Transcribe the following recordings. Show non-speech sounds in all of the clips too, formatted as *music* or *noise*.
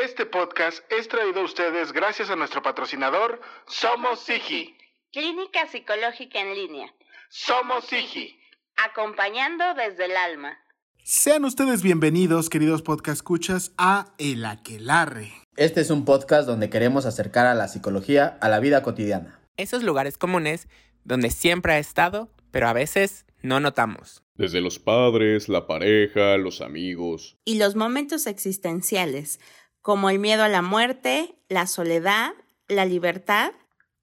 Este podcast es traído a ustedes gracias a nuestro patrocinador Somos Sigi. Clínica Psicológica en Línea. Somos Sigi. Acompañando desde el alma. Sean ustedes bienvenidos, queridos podcast escuchas, a El Aquelarre. Este es un podcast donde queremos acercar a la psicología a la vida cotidiana. Esos lugares comunes donde siempre ha estado, pero a veces no notamos. Desde los padres, la pareja, los amigos. Y los momentos existenciales, como el miedo a la muerte, la soledad, la libertad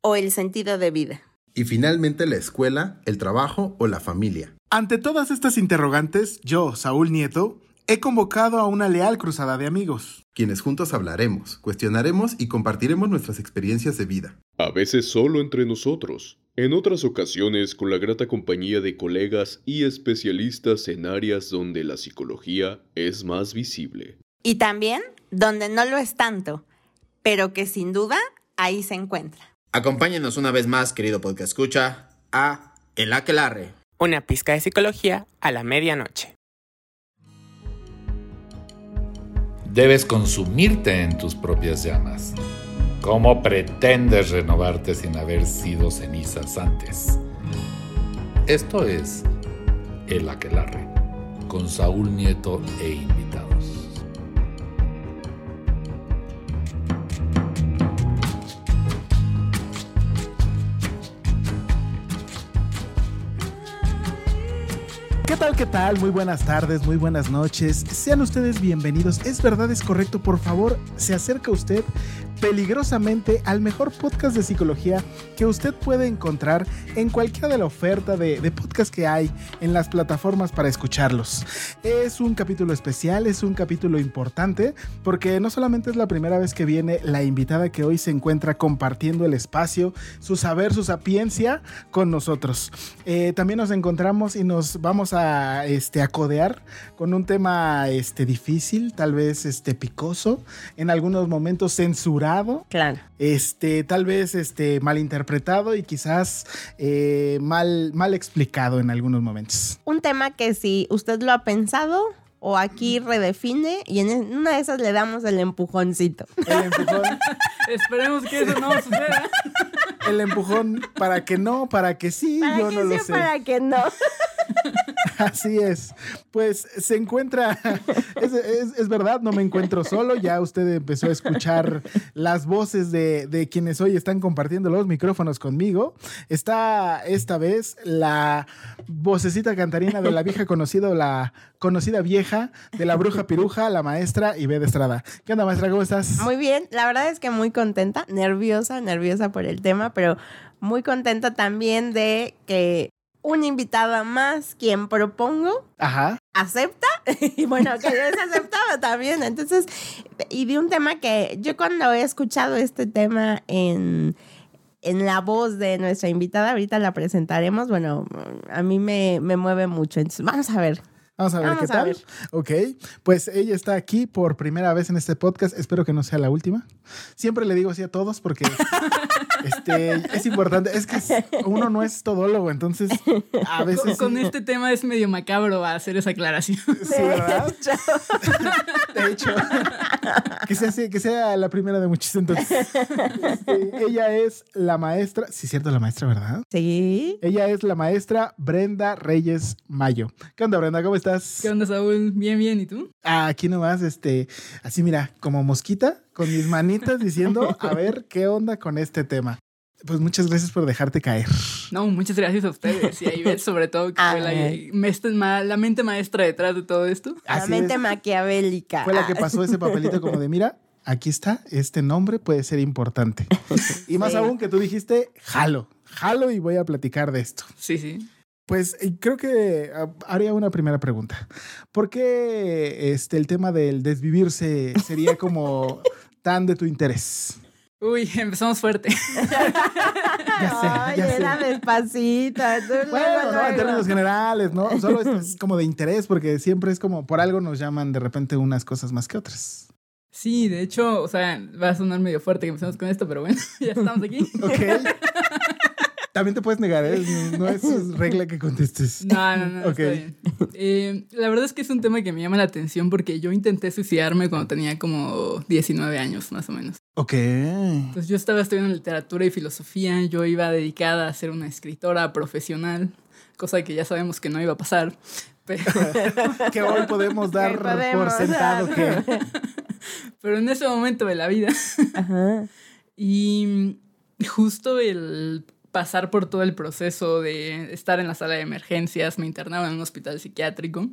o el sentido de vida. Y finalmente la escuela, el trabajo o la familia. Ante todas estas interrogantes, yo, Saúl Nieto, he convocado a una leal cruzada de amigos. Quienes juntos hablaremos, cuestionaremos y compartiremos nuestras experiencias de vida. A veces solo entre nosotros, en otras ocasiones con la grata compañía de colegas y especialistas en áreas donde la psicología es más visible. Y también donde no lo es tanto, pero que sin duda ahí se encuentra. Acompáñenos una vez más, querido podcast escucha, a El Aquelarre. Una pizca de psicología a la medianoche. Debes consumirte en tus propias llamas. ¿Cómo pretendes renovarte sin haber sido cenizas antes? Esto es El Aquelarre, con Saúl Nieto e invitados. ¿Qué tal, qué tal? Muy buenas tardes, muy buenas noches. Sean ustedes bienvenidos. Es verdad, es correcto. Por favor, se acerca usted peligrosamente al mejor podcast de psicología que usted puede encontrar en cualquiera de la oferta de, de podcast que hay en las plataformas para escucharlos. Es un capítulo especial, es un capítulo importante, porque no solamente es la primera vez que viene la invitada que hoy se encuentra compartiendo el espacio, su saber, su sapiencia con nosotros. Eh, también nos encontramos y nos vamos a este, acodear con un tema este, difícil, tal vez este, picoso, en algunos momentos censurado Claro. este, tal vez este, mal interpretado y quizás eh, mal, mal explicado en algunos momentos. Un tema que si usted lo ha pensado o aquí redefine y en una de esas le damos el empujoncito. El empujón, *laughs* Esperemos que eso no suceda. el empujón para que no, para que sí, Para yo que no lo sé. para que no. *laughs* Así es. Pues se encuentra, *laughs* es, verdad, no me encuentro solo. Ya usted empezó a escuchar las voces de, de quienes hoy están compartiendo los micrófonos conmigo. Está esta vez la vocecita cantarina de la vieja conocida, la conocida vieja de la bruja piruja, la maestra Ivette Estrada. ¿Qué onda, maestra? ¿Cómo estás? Muy bien, la verdad es que muy contenta, nerviosa, nerviosa por el tema, pero muy contenta también de que una invitada más, quien propongo, Ajá. acepta *laughs* y bueno, que es *laughs* aceptado también. Entonces, y de un tema que yo cuando he escuchado este tema en, en la voz de nuestra invitada, ahorita la presentaremos, bueno, a mí me, me mueve mucho. Entonces, vamos a ver. Vamos a ver Vamos qué tal. ver. Ok, pues ella está aquí por primera vez en este podcast. Espero que no sea la última. Siempre le digo así a todos porque *laughs* este, es importante. Es que uno no es todólogo, entonces a veces. con este tema es medio macabro hacer esa aclaración. Sí, *laughs* ¿verdad? *laughs* De hecho, que sea, que sea la primera de muchos. Entonces, Este, ella es la maestra. Sí, cierto, la maestra, ¿verdad? Sí. Ella es la maestra Brenda Reyes Mayo. ¿Qué onda, Brenda? ¿Cómo estás? ¿Qué onda, Saúl? Bien, bien. ¿Y tú? Ah, aquí nomás, este, así mira, como mosquita, con mis manitas diciendo, *laughs* a ver qué onda con este tema. Pues muchas gracias por dejarte caer. No, muchas gracias a ustedes y a Ivette sobre todo, que fue la, la mente maestra detrás de todo esto. La Así mente es. maquiavélica. Fue la que pasó ese papelito como de, mira, aquí está, este nombre puede ser importante. *laughs* Y más Sí. aún que tú dijiste, jalo, jalo y voy a platicar de esto. Sí, sí. Pues creo que ah, haría una primera pregunta. ¿Por qué este, el tema del desvivirse sería como *laughs* tan de tu interés? Uy, empezamos fuerte. *laughs* Ya sé, Ay, ya sé. era despacito. tú luego, Bueno, no, en términos generales, ¿no? Solo es, es como de interés, porque siempre es como, por algo nos llaman de repente unas cosas más que otras. Sí, de hecho, o sea, va a sonar medio fuerte que empecemos con esto, pero bueno, *laughs* ya estamos aquí. Ok. También te puedes negar, ¿eh? *laughs* No es regla que contestes. No, no, no. Ok. está bien. Eh, la verdad es que es un tema que me llama la atención porque yo intenté suicidarme cuando tenía como 19 años, más o menos. Ok. Pues yo estaba estudiando literatura y filosofía, yo iba dedicada a ser una escritora profesional, cosa que ya sabemos que no iba a pasar. Pero, *laughs* Que hoy podemos *laughs* dar podemos por sentado dar. que. pero en ese momento de la vida Ajá. Y justo el pasar por todo el proceso de estar en la sala de emergencias, me internaba en un hospital psiquiátrico.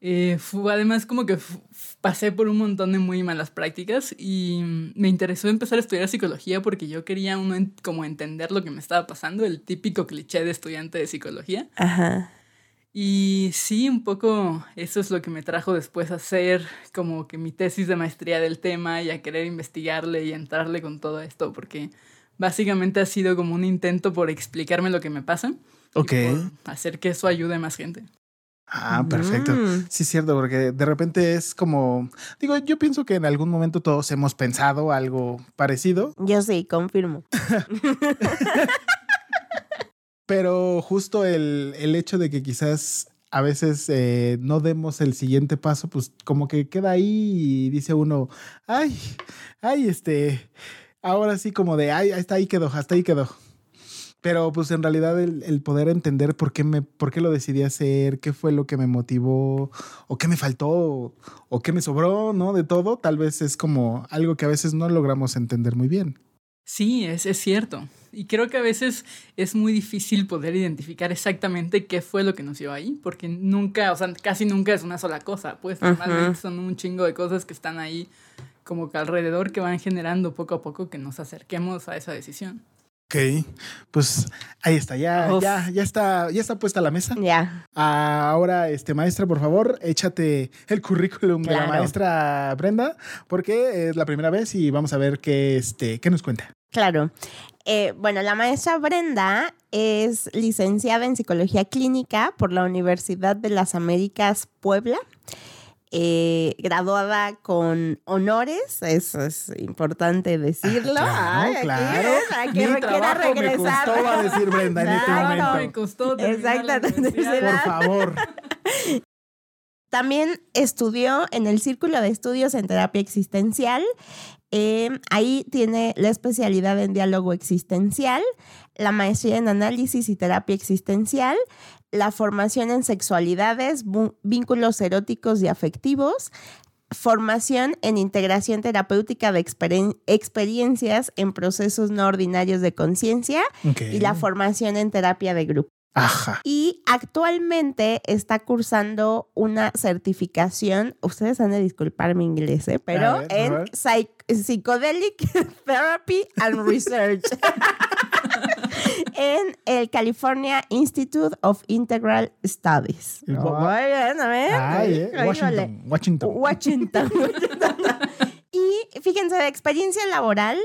eh, fue además como que pasé por un montón de muy malas prácticas y me interesó empezar a estudiar psicología porque yo quería uno en- como entender lo que me estaba pasando, el típico cliché de estudiante de psicología. Ajá. Y sí, un poco eso es lo que me trajo después a hacer como que mi tesis de maestría del tema y a querer investigarle y entrarle con todo esto, porque básicamente ha sido como un intento por explicarme lo que me pasa. y Ok. por hacer que eso ayude a más gente. Ah, perfecto. Mm. Sí, es cierto, porque de repente es como. Digo, yo pienso que en algún momento todos hemos pensado algo parecido, Yo sí, confirmo. *laughs* pero justo el, el hecho de que quizás a veces eh, no demos el siguiente paso, pues como que queda ahí y dice uno, ay, ay, este, ahora sí como de, ay, hasta ahí quedó, hasta ahí quedó. Pero pues en realidad el, el poder entender por qué, me, por qué lo decidí hacer, qué fue lo que me motivó, o qué me faltó, o, o qué me sobró, ¿no? De todo, tal vez es como algo que a veces no logramos entender muy bien. Sí, es, es cierto. Y creo que a veces es muy difícil poder identificar exactamente qué fue lo que nos llevó ahí, porque nunca, o sea, casi nunca es una sola cosa, pues normalmente son un chingo de cosas que están ahí como que alrededor que van generando poco a poco que nos acerquemos a esa decisión. Ok, pues ahí está, ya, Uf. ya, ya está, ya está puesta la mesa. Ya. Ah, Ahora, este maestra, por favor, échate el currículum de la Claro. maestra Brenda, porque es la primera vez y vamos a ver qué, este, qué nos cuenta. Claro. Eh, bueno, la maestra Brenda es licenciada en Psicología Clínica por la Universidad de las Américas Puebla. Eh, graduada con honores, eso es importante decirlo. Ah, Ay, aquí claro, es, a que Mi trabajo me costó, va a decir Brenda en este momento. Me costó universidad. Por favor. *laughs* También estudió en el Círculo de Estudios en Terapia Existencial. Eh, ahí tiene la especialidad en diálogo existencial, la maestría en análisis y terapia existencial, la formación en sexualidades, vínculos eróticos y afectivos, formación en integración terapéutica de experien- experiencias en procesos no ordinarios de conciencia y la formación en terapia de grupo. Ajá. Y actualmente está cursando una certificación, ustedes han de disculpar mi inglés, ¿eh? Pero ver, en psych- Psychedelic *laughs* Therapy and Research *laughs* en el California Institute of Integral Studies. Muy bien, a ver. Ay, eh. Washington, Washington. Washington. *laughs* y fíjense, de experiencia laboral,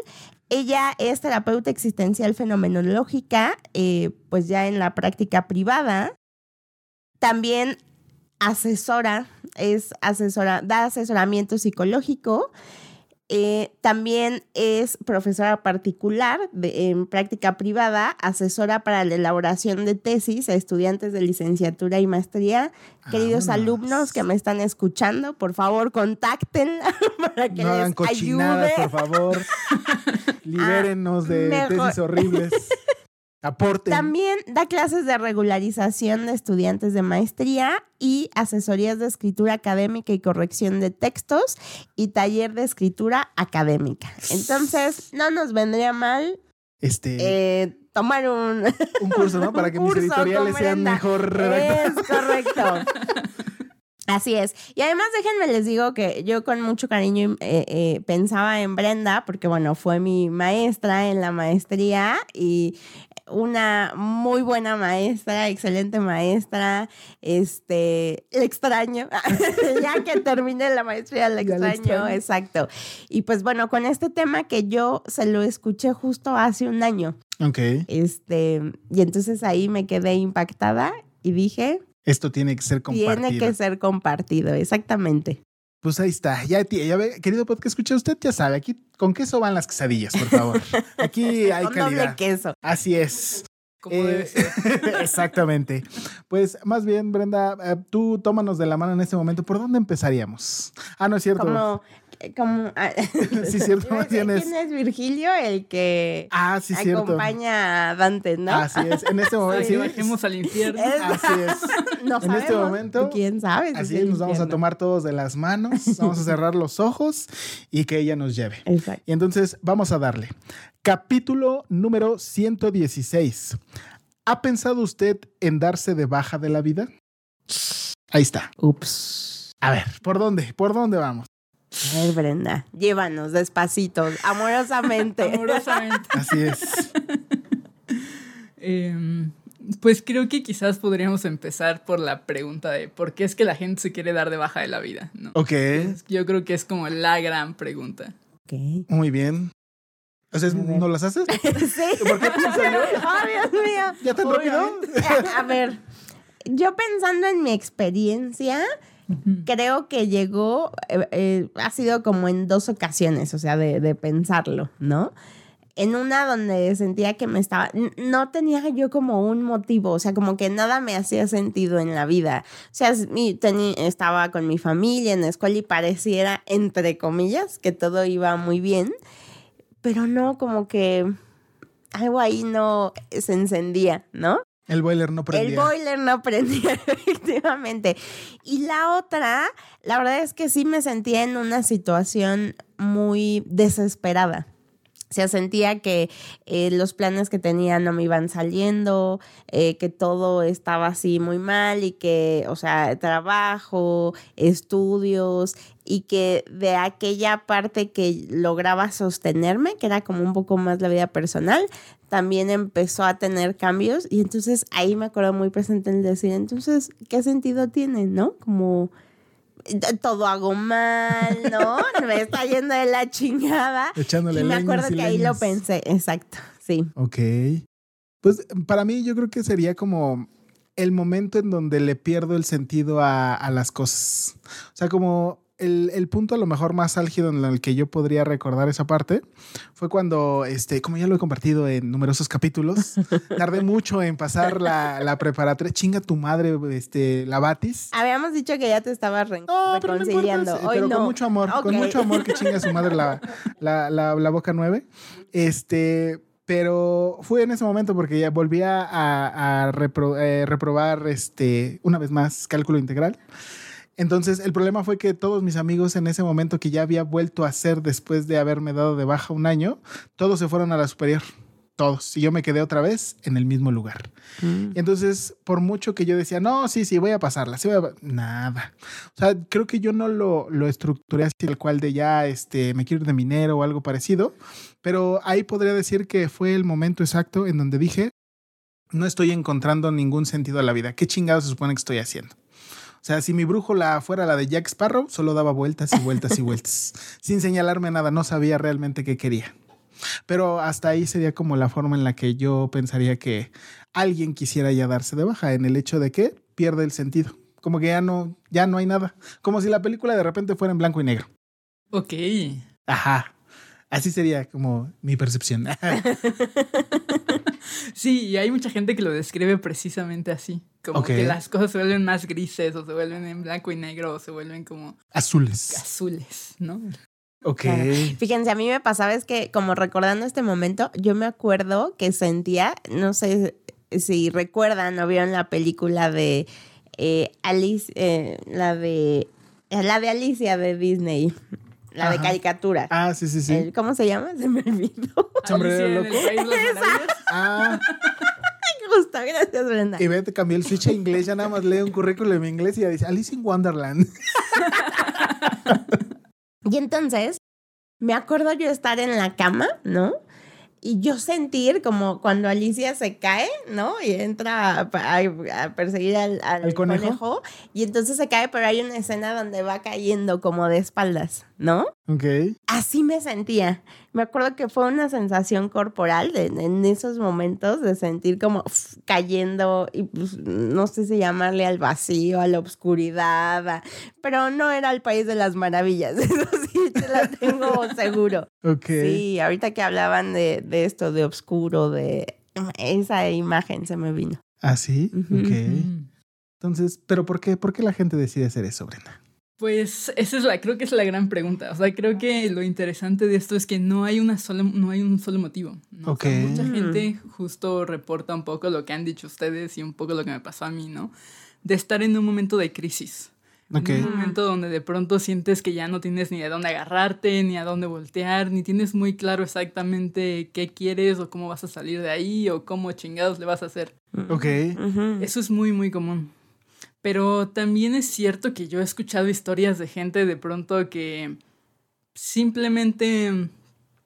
ella es terapeuta existencial fenomenológica, eh, pues ya en la práctica privada. También asesora, es asesora, da asesoramiento psicológico. Eh, también es profesora particular de- en práctica privada, asesora para la elaboración de tesis a estudiantes de licenciatura y maestría. Queridos Vámonos. alumnos que me están escuchando, por favor, contáctenla *laughs* para que No les ayude. por favor. *laughs* Libérennos de mejor. tesis horribles. *laughs* Aporten. También da clases de regularización de estudiantes de maestría y asesorías de escritura académica y corrección de textos y taller de escritura académica. Entonces, no nos vendría mal Este, eh, tomar un, un curso, ¿no? Para *laughs* que mis editoriales sean mejor redactadas. Es *laughs* correcto. Así es. Y además déjenme les digo que yo con mucho cariño eh, eh, pensaba en Brenda, porque bueno, fue mi maestra en la maestría y una muy buena maestra, excelente maestra. Este, la extraño. *laughs* ya que terminé la maestría, la *laughs* extraño. extraño. Exacto. Y pues bueno, con este tema que yo se lo escuché justo hace un año. Ok. Este, y entonces ahí me quedé impactada y dije, Esto tiene que ser compartido. tiene que ser compartido, exactamente. Pues ahí está. Ya, ve, querido podcast, escucha usted, ya sabe, aquí con queso van las quesadillas, por favor. *laughs* Aquí hay Con doble calidad. queso. Así es. Como Eh, debe ser. *laughs* Exactamente. Pues más bien, Brenda, eh, tú tómanos de la mano en este momento. ¿Por dónde empezaríamos? Ah, no es cierto. Como, como *laughs* ah, Sí, cierto, decir, es- ¿Quién es Virgilio? El que Ah, sí, cierto. acompaña a Dante, ¿no? Así es. En este momento. Sí, sí, bajemos al infierno. Es- Así es. *laughs* no en este momento, ¿Quién sabe? si Así es nos vamos a tomar todos de las manos, *laughs* vamos a cerrar los ojos y que ella nos lleve. Exacto. Y entonces vamos a darle. Capítulo número 116. ¿Ha pensado usted en darse de baja de la vida? Ahí está. Ups. A ver, ¿por dónde? ¿Por dónde vamos? A ver, Brenda, llévanos despacito, amorosamente. *laughs* Amorosamente. Así es. *laughs* Em, pues creo que quizás podríamos empezar por la pregunta de por qué es que la gente se quiere dar de baja de la vida, ¿no? Ok, Yo creo que es como la gran pregunta. Ok. muy bien. O sea. ¿no las haces? *laughs* Sí. ¿Por qué? Oh, Dios mío. ¿Ya tan rápido? A ver, yo pensando en mi experiencia, creo que llegó, eh, eh, ha sido como en dos ocasiones, o sea, de, pensarlo, ¿no? En una donde sentía que me estaba, no tenía yo como un motivo, o sea, como que nada me hacía sentido en la vida. O sea, teni- estaba con mi familia en la escuela y pareciera, entre comillas, que todo iba muy bien, pero no, como que algo ahí no se encendía, ¿no? El boiler no prendía. El boiler no prendía, *laughs* efectivamente. Y la otra, la verdad es que sí me sentía en una situación muy desesperada. O sea, sentía que eh, los planes que tenía no me iban saliendo, eh, que todo estaba así muy mal y que, o sea, trabajo, estudios y que de aquella parte que lograba sostenerme, que era como un poco más la vida personal, también empezó a tener cambios y entonces ahí me acuerdo muy presente en decir, entonces, ¿qué sentido tiene, no? Como todo hago mal, ¿no? *laughs* Me está yendo de la chingada. Echándole y me acuerdo y que ahí lo pensé, exacto, sí. Ok. Pues para mí yo creo que sería como el momento en donde le pierdo el sentido a, a las cosas. O sea, como el, el punto a lo mejor más álgido en el que yo podría recordar esa parte fue cuando, este, como ya lo he compartido en numerosos capítulos, *laughs* tardé mucho en pasar la, la preparatoria. Chinga tu madre, este, la batis. Habíamos dicho que ya te estabas re- No, pero no importa, reconciliando. Hoy pero no. con mucho amor, con Ok. mucho amor que chinga su madre la, la, la, la boca nueve. Este, pero fue en ese momento porque ya volvía a, a repro- eh, reprobar este, una vez más cálculo integral. Entonces, el problema fue que todos mis amigos en ese momento que ya había vuelto a hacer después de haberme dado de baja un año, todos se fueron a la superior. Todos. Y yo me quedé otra vez en el mismo lugar. Y entonces, por mucho que yo decía, no, sí, sí, voy a pasarla, sí voy a pa-", Nada. O sea, creo que yo no lo, lo estructuré así, tal cual de ya, este, me quiero ir de minero o algo parecido. Pero ahí podría decir que fue el momento exacto en donde dije, no estoy encontrando ningún sentido a la vida. ¿Qué chingados se supone que estoy haciendo? O sea, si mi brújula fuera la de Jack Sparrow, solo daba vueltas y vueltas y vueltas, *laughs* sin señalarme nada, no sabía realmente qué quería. Pero hasta ahí sería como la forma en la que yo pensaría que alguien quisiera ya darse de baja, en el hecho de que pierde el sentido. Como que ya no, ya no hay nada. Como si la película de repente fuera en blanco y negro. Ok. Ajá. Así sería como mi percepción. *laughs* *laughs* Sí, y hay mucha gente que lo describe precisamente así. Como que las cosas se vuelven más grises o se vuelven en blanco y negro o se vuelven como Azules. azules, ¿no? Ok. Claro. Fíjense, a mí me pasaba es que como recordando este momento, yo me acuerdo que sentía, no sé si recuerdan o vieron la película de eh, Alice, eh, la de la de Alicia de Disney, la de caricatura. Ah, sí, sí, sí. El- ¿Cómo se llama? Se me olvidó. *laughs* Sombrero loco. Ah, Justo, gracias Brenda. y vete, cambié el switch a inglés, ya nada más lee un currículum en inglés y ya dice Alice in Wonderland. *laughs* Y entonces, me acuerdo yo estar en la cama, ¿no? Y yo sentir como cuando Alicia se cae, ¿no? Y entra a, a- a perseguir al, al ¿Al conejo? conejo? Y entonces se cae, pero hay una escena donde va cayendo como de espaldas, ¿no? Ok. Así me sentía. Me acuerdo que fue una sensación corporal de- en esos momentos de sentir como uf, cayendo y pues, no sé si llamarle al vacío, a la oscuridad, a- pero no era el país de las maravillas, *laughs* eso sí te lo tengo seguro. *laughs* Ok. Sí, ahorita que hablaban de, de esto, de oscuro, de Esa imagen se me vino. ¿Ah, sí? Ok. Entonces, ¿pero por qué? ¿Por qué la gente decide hacer eso, Brenda? Pues esa es la, creo que es la gran pregunta. O sea, creo que lo interesante de esto es que no hay una sola, no hay un solo motivo. ¿no? O sea, Ok. mucha gente justo reporta un poco lo que han dicho ustedes y un poco lo que me pasó a mí, ¿no? De estar en un momento de crisis. Ok. En un momento donde de pronto sientes que ya no tienes ni de dónde agarrarte, ni a dónde voltear, ni tienes muy claro exactamente qué quieres o cómo vas a salir de ahí o cómo chingados le vas a hacer. Ok. Eso es muy, muy común. Pero también es cierto que yo he escuchado historias de gente de pronto que simplemente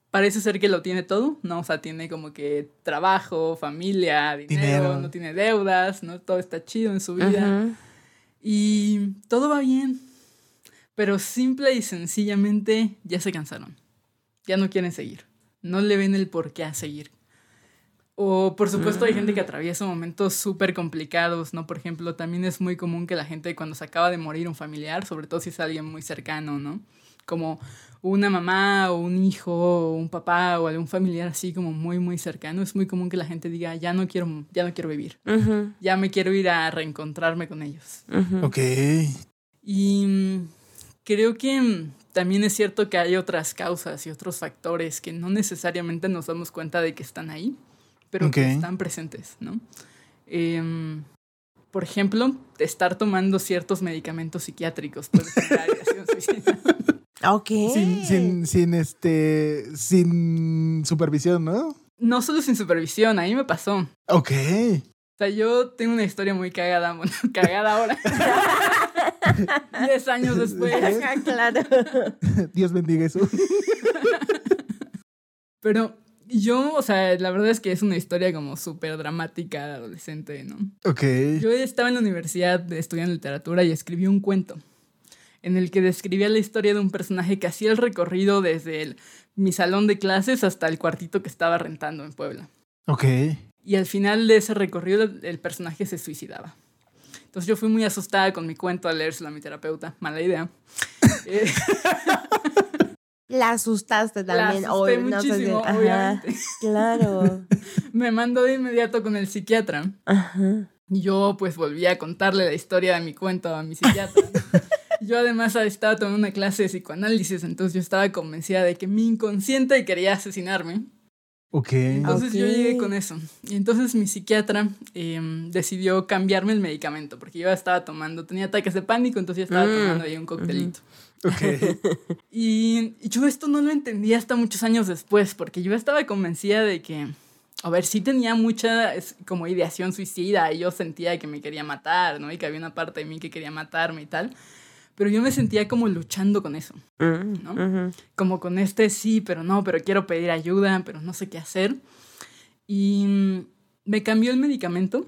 parece ser que lo tiene todo, ¿no? O sea, tiene como que trabajo, familia, dinero, Dinero. no tiene deudas, ¿no? Todo está chido en su vida. Y todo va bien. Pero simple y sencillamente ya se cansaron. Ya no quieren seguir. No le ven el por qué a seguir. O por supuesto hay gente que atraviesa momentos súper complicados, ¿no? Por ejemplo, también es muy común que la gente cuando se acaba de morir un familiar, sobre todo si es alguien muy cercano, ¿no? Como una mamá o un hijo o un papá o algún familiar así como muy muy cercano, es muy común que la gente diga, ya no quiero, ya no quiero vivir, ya me quiero ir a reencontrarme con ellos. Ok. Y mm, creo que mm, también es cierto que hay otras causas y otros factores que no necesariamente nos damos cuenta de que están ahí, pero que están presentes, ¿no? Em, por ejemplo, estar tomando ciertos medicamentos psiquiátricos puede generar ideación *laughs* suicida. Ok. Sin, sin, sin este. Sin supervisión, ¿no? No solo sin supervisión, a mí me pasó. Ok. O sea, yo tengo una historia muy cagada, bueno, *laughs* cagada ahora. *laughs* Diez años después. Ajá, claro. Dios bendiga eso. Pero yo, o sea, la verdad es que es una historia como súper dramática de adolescente, ¿no? Ok. Yo estaba en la universidad estudiando literatura y escribí un cuento en el que describía la historia de un personaje que hacía el recorrido desde el- mi salón de clases hasta el cuartito que estaba rentando en Puebla. Ok. Y al final de ese recorrido el, personaje se suicidaba. Entonces yo fui muy asustada con mi cuento al leérselo a mi terapeuta. Mala idea. *laughs* Eh, *laughs* La asustaste la también. asusté o no sé si- muchísimo, Ajá, obviamente. Claro. *laughs* Me mandó de inmediato con el psiquiatra. Ajá. Y yo pues volví a contarle la historia de mi cuento a mi psiquiatra. *laughs* yo además estaba tomando una clase de psicoanálisis, entonces yo estaba convencida de que mi inconsciente quería asesinarme. Ok. Entonces yo Ok. llegué con eso. Y entonces mi psiquiatra eh, decidió cambiarme el medicamento, porque yo ya estaba tomando, tenía ataques de pánico, entonces ya estaba Mm. tomando ahí un coctelito. Ok. *laughs* Y yo esto no lo entendí hasta muchos años después, porque yo estaba convencida de que, a ver, sí tenía mucha como ideación suicida y yo sentía que me quería matar, ¿no? Y que había una parte de mí que quería matarme y tal. Pero yo me sentía como luchando con eso, Mm, ¿no? Como con este sí, pero no, pero quiero pedir ayuda, pero no sé qué hacer. Y me cambió el medicamento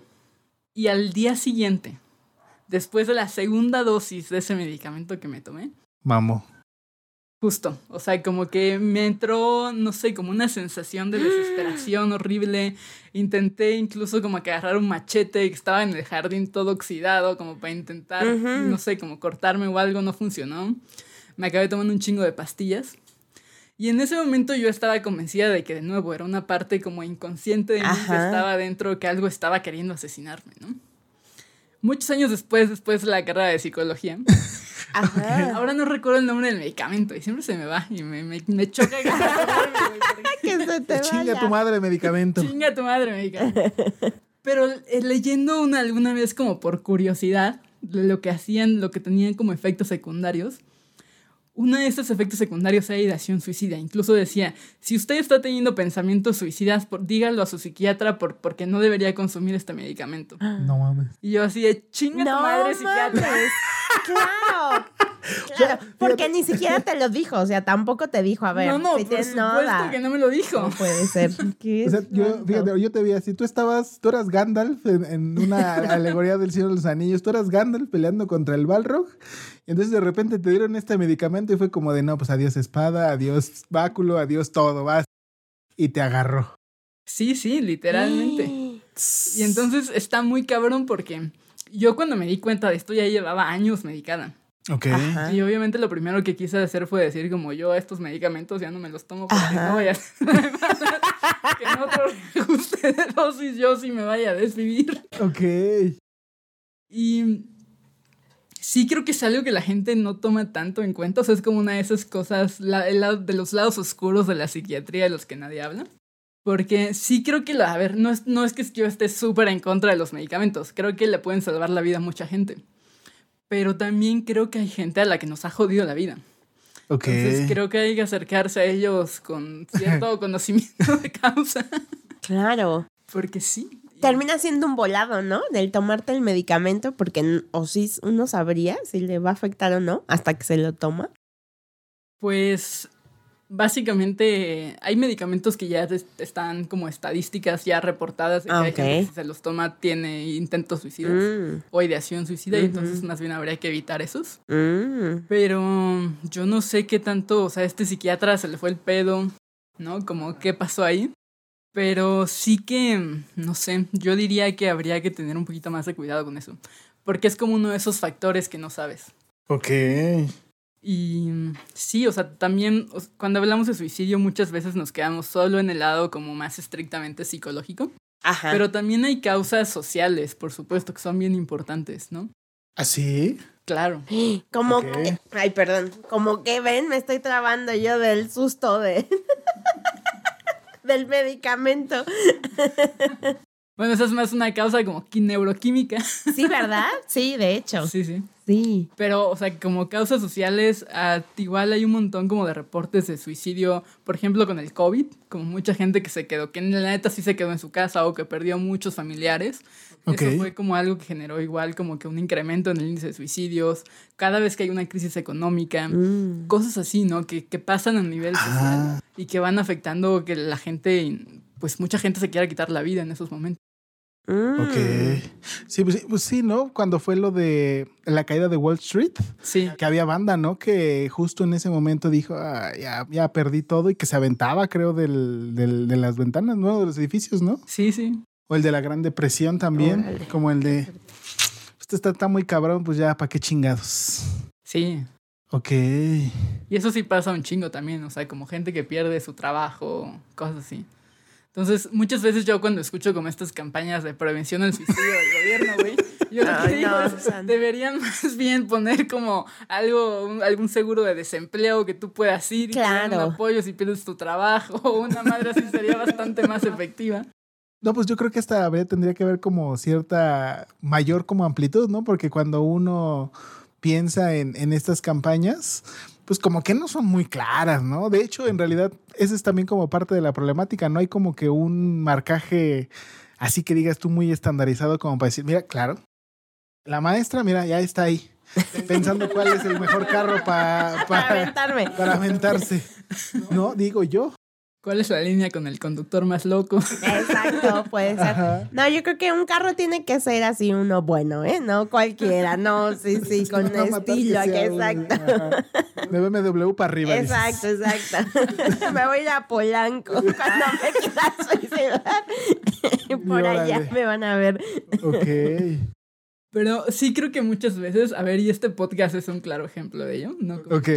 y al día siguiente, después de la segunda dosis de ese medicamento que me tomé, Mamo. Justo, o sea, como que me entró, no sé, como una sensación de desesperación *gasps* horrible. Intenté incluso como que agarrar un machete que estaba en el jardín todo oxidado, como para intentar, no sé, como cortarme o algo, no funcionó. Me acabé tomando un chingo de pastillas. Y en ese momento yo estaba convencida de que de nuevo era una parte como inconsciente de mí que estaba dentro, que algo estaba queriendo asesinarme, ¿no? Muchos años después, después de la carrera de psicología, *laughs* Ajá. Ahora no recuerdo el nombre del medicamento y siempre se me va y me, me, me choca. que se *laughs* te Chinga tu madre medicamento. Chinga tu madre, medicamento. Pero eh, leyendo una alguna vez como por curiosidad lo que hacían, lo que tenían como efectos secundarios, uno de estos efectos secundarios era ideación suicida. Incluso decía, si usted está teniendo pensamientos suicidas, por, dígalo a su psiquiatra por, porque no debería consumir este medicamento. *gasps* No *gasps* mames. Y yo así de, chinga tu No madre, psiquiatra. *laughs* Claro. Claro, porque ni siquiera te lo dijo, o sea, tampoco te dijo, a ver, no, no, si por supuesto que no me lo dijo. No puede ser. *laughs* ¿Qué O sea, es yo, fíjate, yo te vi así, tú estabas, tú eras Gandalf en, en una *laughs* alegoría del Señor de los Anillos, tú eras Gandalf peleando contra el Balrog, entonces de repente te dieron este medicamento y fue como de, no, pues adiós espada, adiós báculo, adiós todo, vas, y te agarró. Sí, sí, literalmente. *gasps* Y entonces está muy cabrón porque yo cuando me di cuenta de esto ya llevaba años medicada. Ok. Ajá. Y obviamente lo primero que quise hacer fue decir como yo estos medicamentos ya no me los tomo porque Ajá. no vaya a *laughs* que en otro de dosis yo sí me vaya a desvivir. Ok. Y sí creo que es algo que la gente no toma tanto en cuenta. O sea, es como una de esas cosas, la- de los lados oscuros de la psiquiatría de los que nadie habla. Porque sí creo que, la, a ver, no es, no es que yo esté súper en contra de los medicamentos. Creo que le pueden salvar la vida a mucha gente. Pero también creo que hay gente a la que nos ha jodido la vida. Ok. Entonces creo que hay que acercarse a ellos con cierto *laughs* conocimiento de causa. Claro. Porque sí. Termina siendo un volado, ¿no? Del tomarte el medicamento, porque o sí uno sabría si le va a afectar o no hasta que se lo toma. Pues básicamente hay medicamentos que ya están como estadísticas ya reportadas de que Ah, hay gente ok. que si se los toma tiene intentos suicidas Mm, o ideación suicida y entonces más bien habría que evitar esos. mm. Pero yo no sé qué tanto, o sea, este psiquiatra se le fue el pedo, ¿no? Como qué pasó ahí. Pero sí que, no sé, yo diría que habría que tener un poquito más de cuidado con eso. Porque es como uno de esos factores que no sabes. Ok. Y mm, sí, o sea, también cuando hablamos de suicidio muchas veces nos quedamos solo en el lado como más estrictamente psicológico. Ajá. Pero también hay causas sociales, por supuesto, que son bien importantes, ¿no? ¿Así? Claro. *gasps* Como que, ay, perdón, como que ven, me estoy trabando yo del susto de *laughs* del medicamento. *laughs* Bueno, esa es más una causa como neuroquímica. Sí, ¿verdad? Sí, de hecho. *laughs* Sí, sí. Sí. Pero, o sea, como causas sociales, igual hay un montón como de reportes de suicidio, por ejemplo, con el COVID, como mucha gente que se quedó, que en la neta sí se quedó en su casa o que perdió muchos familiares. Eso fue como algo que generó igual como que un incremento en el índice de suicidios, cada vez que hay una crisis económica, Mm. cosas así, ¿no? Que, que pasan a nivel social Ah. y que van afectando que la gente, pues mucha gente se quiera quitar la vida en esos momentos. Mm. Ok. Sí pues, sí, pues sí, ¿no? Cuando fue lo de la caída de Wall Street, Sí. que había banda, ¿no? Que justo en ese momento dijo, "Ah, ya, ya perdí todo y que se aventaba, creo, del, del- de las ventanas, ¿no? De los edificios, ¿no? Sí, sí. O el de la Gran Depresión también, Órale. como el de, este está, está muy cabrón, pues ya, ¿para qué chingados? Sí. Ok. Y eso sí pasa un chingo también, o sea, como gente que pierde su trabajo, cosas así. Entonces, muchas veces yo cuando escucho como estas campañas de prevención al suicidio del gobierno, güey, *laughs* yo lo que digo no, es, deberían más bien poner como algo, un- algún seguro de desempleo que tú puedas ir y te den Claro. un apoyo si pierdes tu trabajo, o *laughs* una madre así sería bastante más *laughs* efectiva. No, pues yo creo que esta habría, tendría que haber como cierta mayor como amplitud, ¿no? Porque cuando uno piensa en, en estas campañas, pues como que no son muy claras, ¿no? De hecho, en realidad, esa es también como parte de la problemática. No hay como que un marcaje así que digas tú muy estandarizado como para decir, mira, claro, la maestra, mira, ya está ahí, pensando cuál es el mejor carro pa- *laughs* Para para, aventarme. para aventarse. *laughs* No, digo yo. ¿Cuál es la línea con el conductor más loco? Exacto, puede ser. Ajá. No, yo creo que un carro tiene que ser así uno bueno, ¿eh? No cualquiera, no, sí, sí, *laughs* con No que estilo, que un- exacto. De BMW para arriba. dices. Exacto, exacto. *laughs* me voy a ir a Polanco cuando me quiera suicidar. *laughs* Por allá me van a ver. Ok. Pero sí creo que muchas veces, a ver, y este podcast es un claro ejemplo de ello, ¿no? Como Ok.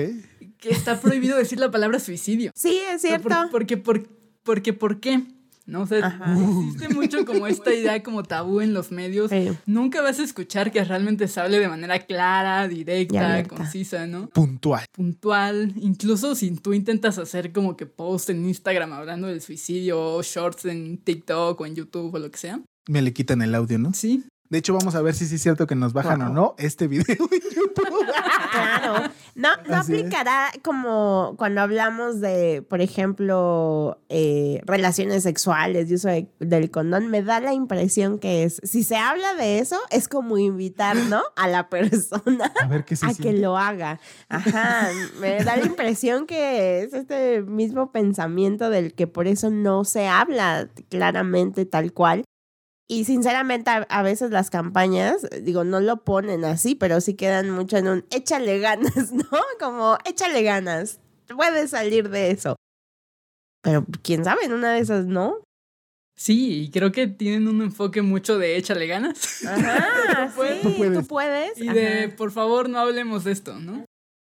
Que está prohibido decir la palabra suicidio. Sí, es cierto. por- porque, por, porque, ¿por qué? ¿No? O sea, *laughs* existe mucho como esta idea como tabú en los medios. Sí. Nunca vas a escuchar que realmente se hable de manera clara, directa, concisa, ¿no? Puntual. Puntual. Incluso si tú intentas hacer como que post en Instagram hablando del suicidio o shorts en TikTok o en YouTube o lo que sea. Me le quitan el audio, ¿no? Sí. De hecho, vamos a ver si sí es cierto que nos bajan o no este video en YouTube. *laughs* Claro. No, no Así es. aplicará como cuando hablamos de, por ejemplo, eh, relaciones sexuales y uso de- del condón. Me da la impresión que es, si se habla de eso, es como invitar, ¿no? *gasps* A la persona A ver qué sí a sí. que lo haga. Ajá. Me da la impresión que es este mismo pensamiento del que por eso no se habla claramente tal cual. Y sinceramente a, a veces las campañas, digo, no lo ponen así, pero sí quedan mucho en un échale ganas, *laughs* ¿no? Como échale ganas, puedes salir de eso. Pero quién sabe, en una de esas no. Sí, y creo que tienen un enfoque mucho de échale ganas. Ajá, *laughs* Tú puedes. sí, Tú puedes. tú puedes. Y de, por favor, no hablemos de esto, ¿no?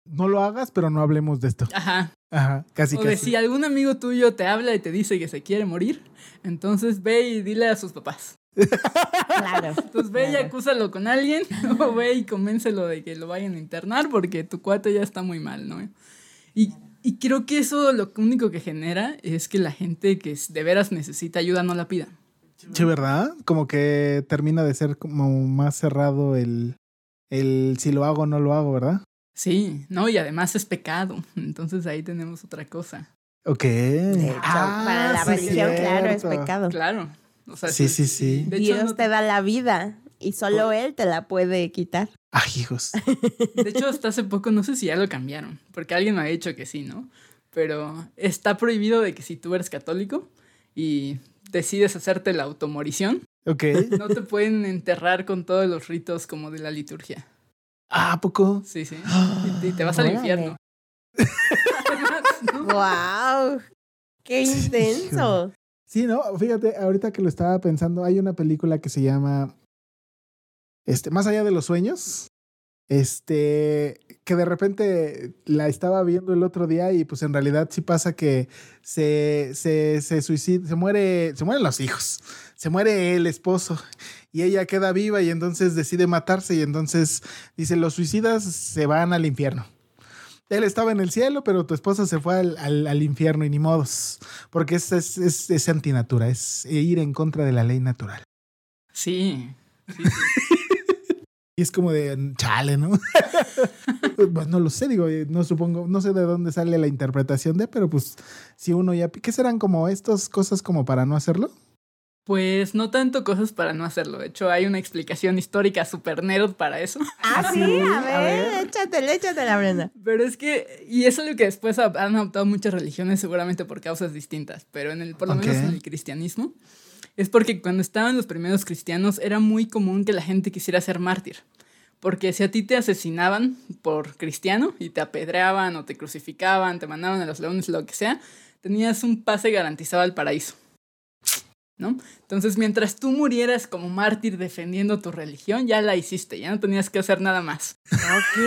No lo hagas, pero no hablemos de esto. Ajá. Ajá, casi o de casi. si algún amigo tuyo te habla y te dice que se quiere morir, entonces ve y dile a sus papás. Claro. *laughs* Entonces ve y acúsalo con alguien *laughs* o ve y convéncelo de que lo vayan a internar porque tu cuate ya está muy mal, ¿no? Y, y creo que eso lo único que genera es que la gente que de veras necesita ayuda no la pida. Sí, ¿verdad? Como que termina de ser como más cerrado el, el si lo hago o no lo hago, ¿verdad? Sí, no, y además es pecado. Entonces ahí tenemos otra cosa. Ok. Hecho, Ah, para la sí, religión, claro, es pecado. Claro. O sea, Sí, sí, sí. De hecho, Dios no- te da la vida y solo Él te la puede quitar. Ay, hijos. De hecho, hasta hace poco, no sé si ya lo cambiaron, porque alguien me ha dicho que sí, ¿no? Pero está prohibido de que si tú eres católico y decides hacerte la automorición, Ok. no te pueden enterrar con todos los ritos como de la liturgia. Ah, ¿a poco? Sí, sí. *gasps* Y, y te vas al infierno. *laughs* ¿no? ¡Wow! ¡Qué *laughs* Sí, intenso! Sí, no, fíjate, ahorita que lo estaba pensando, hay una película que se llama este, Más allá de los sueños. Este, que de repente la estaba viendo el otro día y pues en realidad sí pasa que se, se, se suicida, se muere, se mueren los hijos, se muere el esposo y ella queda viva y entonces decide matarse y entonces dice, los suicidas se van al infierno. Él estaba en el cielo, pero tu esposa se fue al, al- al infierno y ni modos. Porque es, es, es, es antinatura, es ir en contra de la ley natural. Sí. sí, sí. *laughs* Y es como de chale, ¿no? *laughs* pues no lo sé, digo, no supongo, no sé de dónde sale la interpretación de, pero pues si uno ya. ¿Qué serán como estas cosas como para no hacerlo? Pues no tanto cosas para no hacerlo. De hecho, hay una explicación histórica super nerd para eso. *laughs* Ah, sí, a a ver, ver. échatele, échatela, Brenda. Pero es que, y es algo que después ha- han adoptado muchas religiones seguramente por causas distintas, pero en el, por lo menos en el cristianismo, es porque cuando estaban los primeros cristianos era muy común que la gente quisiera ser mártir. Porque si a ti te asesinaban por cristiano y te apedreaban o te crucificaban, te mandaban a los leones, lo que sea, tenías un pase garantizado al paraíso. ¿No? Entonces, mientras tú murieras como mártir defendiendo tu religión, ya la hiciste, ya no tenías que hacer nada más. Ok,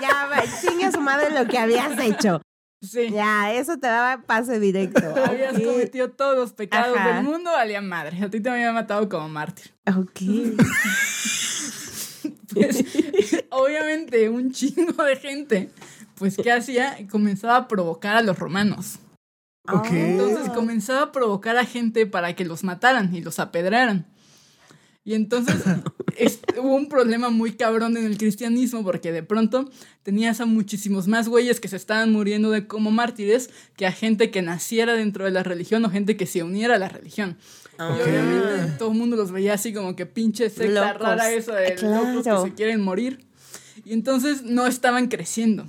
ya, va, chingue a su madre lo que habías hecho. Sí. Ya, eso te daba pase directo. *laughs* Habías Ok. cometido todos los pecados Ajá. del mundo, valía madre. A ti te había matado como mártir. Ok. *laughs* Pues, obviamente, un chingo de gente, pues, ¿qué hacía? Comenzaba a provocar a los romanos. Ok. Entonces comenzaba a provocar a gente para que los mataran y los apedraran. Y entonces *laughs* es- hubo un problema muy cabrón en el cristianismo porque de pronto tenías a muchísimos más güeyes que se estaban muriendo de como mártires que a gente que naciera dentro de la religión o gente que se uniera a la religión. Y obviamente todo el mundo los veía así como que pinche secta Locos. rara esa de locos Claro. que se quieren morir. Y entonces no estaban creciendo.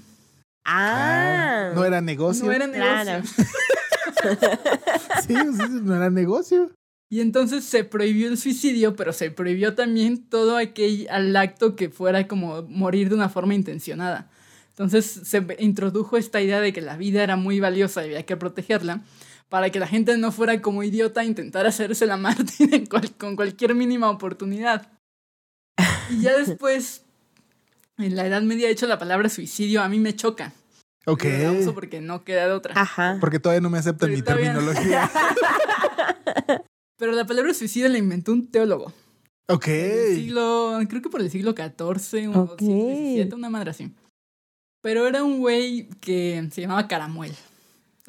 Ah. No era negocio. No era negocio. Claro. *laughs* Sí, sí, no era negocio. Y entonces se prohibió el suicidio, pero se prohibió también todo aquel al acto que fuera como morir de una forma intencionada. Entonces se introdujo esta idea de que la vida era muy valiosa y había que protegerla para que la gente no fuera como idiota a intentar hacerse la *laughs* mártir en cual- con cualquier mínima oportunidad. Y ya *laughs* después, en la Edad Media, de hecho, la palabra suicidio a mí me choca. Ok. Uso porque no queda de otra. Ajá. Porque todavía no me aceptan Pero mi no. terminología. *laughs* Pero la palabra suicidio la inventó un teólogo. Ok. El siglo, creo que por el siglo XIV o Ok. siglo XVII, una madre así. Pero era un güey que se llamaba Caramuel.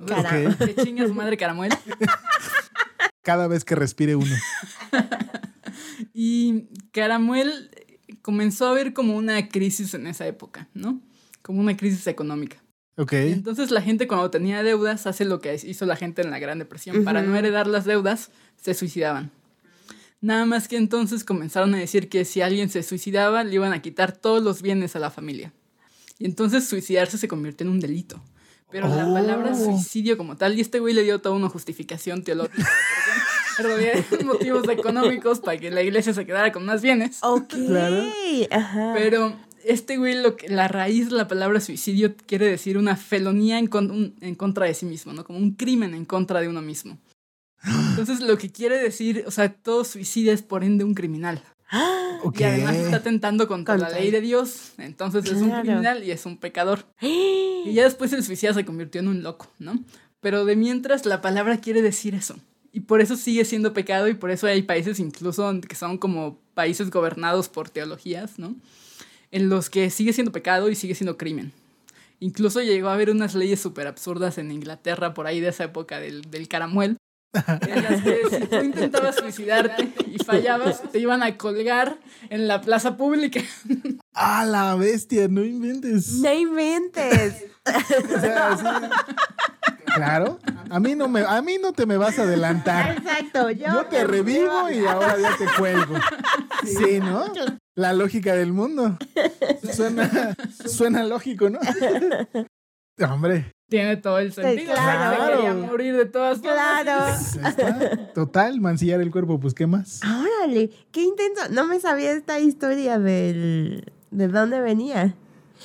Cara- Que chinga su madre Caramuel. Cada vez que respire uno. *laughs* Y Caramuel comenzó a ver como una crisis en esa época, ¿no? Como una crisis económica. Ok. Entonces la gente cuando tenía deudas hace lo que hizo la gente en la Gran Depresión. Para no heredar las deudas, se suicidaban. Nada más que entonces comenzaron a decir que si alguien se suicidaba, le iban a quitar todos los bienes a la familia. Y entonces suicidarse se convirtió en un delito. Pero la Oh. palabra suicidio como tal, y este güey le dio toda una justificación teológica, *laughs* eran *laughs* motivos económicos para que la iglesia se quedara con más bienes. Ok. *laughs* Claro. Ajá. Pero este güey, lo que, la raíz de la palabra suicidio quiere decir una felonía en, con- un- en contra de sí mismo, ¿no? Como un crimen en contra de uno mismo. Entonces, lo que quiere decir, o sea, todo suicidio es por ende un criminal. Ok. *gasps* Y además está atentando contra, Contra- la ley de Dios. Entonces es un criminal y es un pecador. *gasps* Y ya después el suicida se convirtió en un loco, ¿no? Pero de mientras la palabra quiere decir eso. Y por eso sigue siendo pecado y por eso hay países incluso que son como países gobernados por teologías, ¿no? En los que sigue siendo pecado y sigue siendo crimen. Incluso llegó a haber unas leyes súper absurdas en Inglaterra por ahí de esa época del, del caramuel. *laughs* En las que si tú intentabas suicidarte y fallabas, te iban a colgar en la plaza pública. *laughs* ¡Ah, la bestia! No inventes. No inventes. *laughs* O sea, sí. Claro. A mí no me, a mí no te me vas a adelantar. Exacto. Yo, Yo te revivo y ahora ya te cuelgo. Sí, ¿no? La lógica del mundo. Suena, suena lógico, ¿no? Hombre, Tiene todo el sentido. claro. Se quería morir de todas formas. Claro. está. Total, mancillar el cuerpo, pues ¿qué más? Órale, qué intenso. No me sabía esta historia del de dónde venía.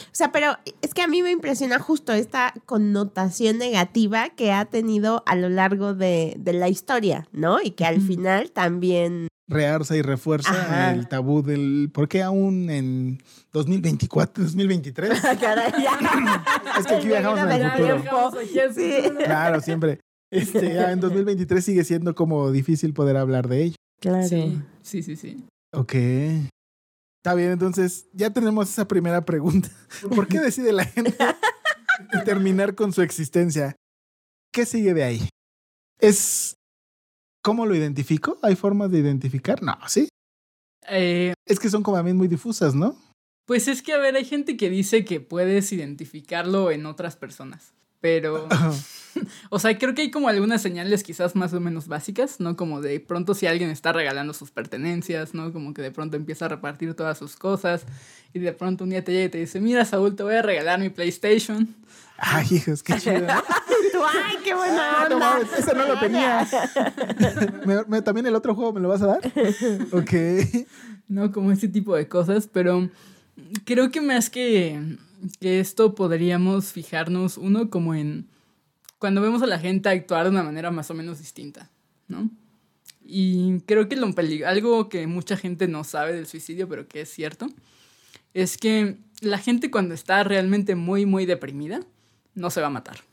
O sea, pero es que a mí me impresiona justo esta connotación negativa que ha tenido a lo largo de, de la historia, ¿no? Y que al final también... Realza y refuerza Ajá. el tabú del ¿por qué aún en 2024, 2023? *laughs* Caray, ya. Es que aquí viajamos en el futuro. Sí. Claro, siempre. Este, ya en 2023 sigue siendo como difícil poder hablar de ello. Claro. Sí, sí, sí, sí. Ok. Está bien, entonces ya tenemos esa primera pregunta. *laughs* ¿Por qué decide la gente *laughs* terminar con su existencia? ¿Qué sigue de ahí? ¿Es cómo lo identifico? ¿Hay formas de identificar? No, sí. Eh, Es que son como también muy difusas, ¿no? pues es que, a ver, hay gente que dice que puedes identificarlo en otras personas. Pero, *laughs* o sea, creo que hay como algunas señales quizás más o menos básicas, ¿no? Como de pronto si alguien está regalando sus pertenencias, ¿no? Como que de pronto empieza a repartir todas sus cosas y de pronto un día te llega y te dice, mira, Saúl, te voy a regalar mi PlayStation. Ay, hijos, qué *laughs* chido. ¿no? ¡Ay, qué buena Ah, no onda! mames, ese no lo tenía. *laughs* ¿Me- me- ¿También el otro juego me lo vas a dar? Ok. ¿no? Como ese tipo de cosas, pero creo que más que, que esto podríamos fijarnos, uno, como en cuando vemos a la gente actuar de una manera más o menos distinta, ¿no? Y creo que lo algo que mucha gente no sabe del suicidio, pero que es cierto, es que la gente cuando está realmente muy, muy deprimida, no se va a matar.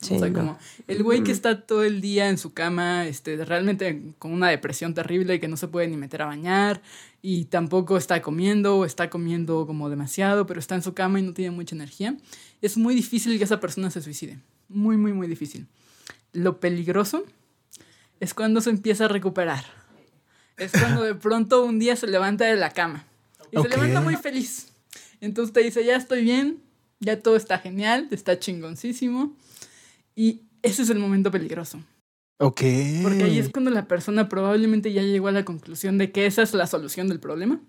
Sí, o sea, no. como el güey que está todo el día en su cama, este, realmente con una depresión terrible y que no se puede ni meter a bañar y tampoco está comiendo o está comiendo como demasiado, pero está en su cama y no tiene mucha energía, es muy difícil que esa persona se suicide. Muy, muy, muy difícil. Lo peligroso es cuando se empieza a recuperar. Es cuando de pronto un día se levanta de la cama y Ok. se levanta muy feliz. Entonces te dice, ya estoy bien, ya todo está genial, está chingoncísimo. Y ese es el momento peligroso. Ok. Porque ahí es cuando la persona probablemente ya llegó a la conclusión de que esa es la solución del problema.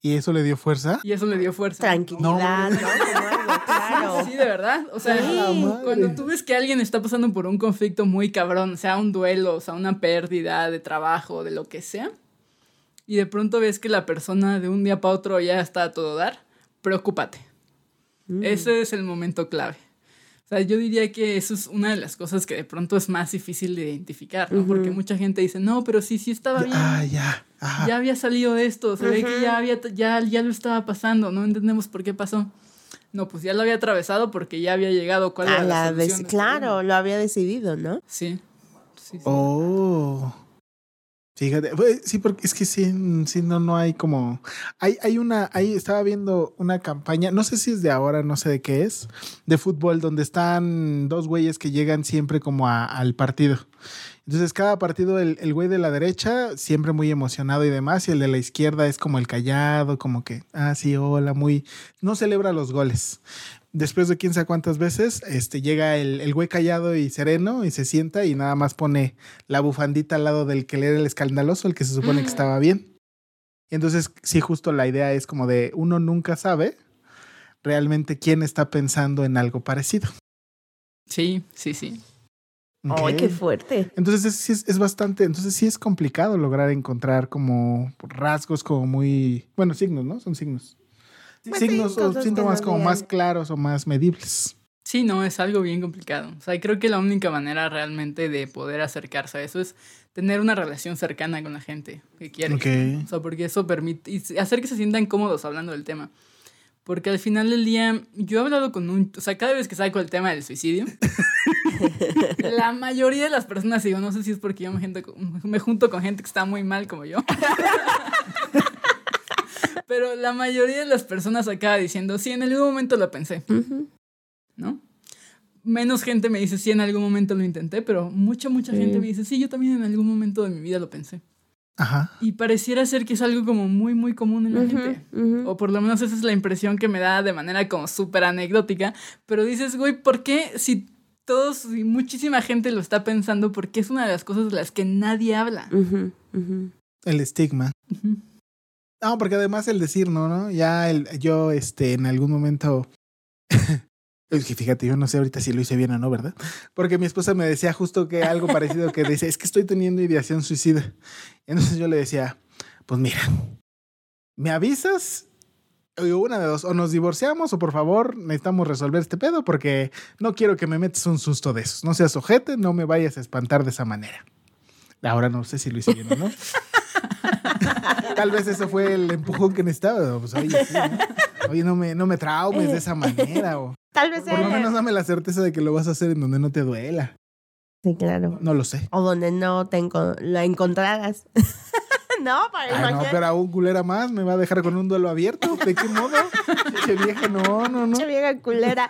¿Y eso le dio fuerza? Y eso le dio fuerza. Tranquilidad, *laughs* claro. Sí, de verdad. O sea, Sí. Cuando tú ves que alguien está pasando por un conflicto muy cabrón, sea un duelo, o sea, una pérdida de trabajo, de lo que sea, y de pronto ves que la persona de un día para otro ya está a todo dar, preocúpate. Mm. Ese es el momento clave. O sea, yo diría que eso es una de las cosas que de pronto es más difícil de identificar, ¿no? Porque mucha gente dice, no, pero sí, sí estaba bien. Ah, ya. Ajá. Ya había salido de esto, se ve que ya, había, ya, ya lo estaba pasando, no entendemos por qué pasó. No, pues ya lo había atravesado porque ya había llegado cuál era A la la solución vez, de este claro, lo había decidido, ¿no? Sí. sí, sí. Oh. Fíjate, pues, sí, porque es que sí, no, no hay como. Hay, hay una, ahí estaba viendo una campaña, no sé si es de ahora, no sé de qué es, de fútbol, donde están dos güeyes que llegan siempre como a- al partido. Entonces, cada partido, el, el güey de la derecha, siempre muy emocionado y demás, y el de la izquierda es como el callado, como que, ah, sí, hola, muy. No celebra los goles. Después de quién sabe cuántas veces, este, llega el, el güey callado y sereno y se sienta y nada más pone la bufandita al lado del que le era el escandaloso, el que se supone que estaba bien. Y entonces, sí, justo la idea es como de uno nunca sabe realmente quién está pensando en algo parecido. Sí, sí, sí. ¡Ay, qué fuerte! Entonces es, sí es, es bastante, entonces sí es complicado lograr encontrar como rasgos como muy, bueno, signos, ¿no? Son signos. Pues sí, signos o síntomas como más claros o más medibles. Sí, no, es algo bien complicado. O sea, creo que la única manera realmente de poder acercarse a eso es tener una relación cercana con la gente que quiere. Ok. O sea, porque eso permite y hacer que se sientan cómodos hablando del tema. Porque al final del día, yo he hablado con un... O sea, cada vez que saco el tema del suicidio, *laughs* la mayoría de las personas, digo, no sé si es porque yo me, junto con- me junto con gente que está muy mal como yo. Pero la mayoría de las personas acaba diciendo, sí, en algún momento lo pensé. ¿no? Menos gente me dice, sí, en algún momento lo intenté, pero mucha, mucha Sí. gente me dice, sí, yo también en algún momento de mi vida lo pensé. Ajá. Y pareciera ser que es algo como muy, muy común en la gente. ujú. O por lo menos esa es la impresión que me da de manera como súper anecdótica. Pero dices, güey, ¿por qué si todos y muchísima gente lo está pensando? Porque es una de las cosas de las que nadie habla. Ujú, ujú. El estigma. No, porque además el decir no, ¿no? Ya el, yo, este, en algún momento. *laughs* Es que fíjate, yo no sé ahorita si lo hice bien o no, ¿verdad? Porque mi esposa me decía justo que algo *laughs* parecido que dice, es que estoy teniendo ideación suicida. Entonces yo le decía, pues mira, ¿me avisas? O una de dos, o nos divorciamos o por favor necesitamos resolver este pedo porque no quiero que me metas un susto de esos. No seas ojete, no me vayas a espantar de esa manera. Ahora no sé si lo hice bien o no. *laughs* Tal vez eso fue el empujón que necesitaba. Pues, oye, sí, ¿no? Oye, no me, no me traumes de esa manera. O Tal vez por lo menos dame la certeza de que lo vas a hacer en donde no te duela. Sí, claro. No lo sé. O donde no te enco- la encontraras. *laughs* no, para Ay, no, imaginar. pero aún culera más me va a dejar con un duelo abierto. ¿De qué modo? Che vieja, no, no, no. Pinche vieja culera.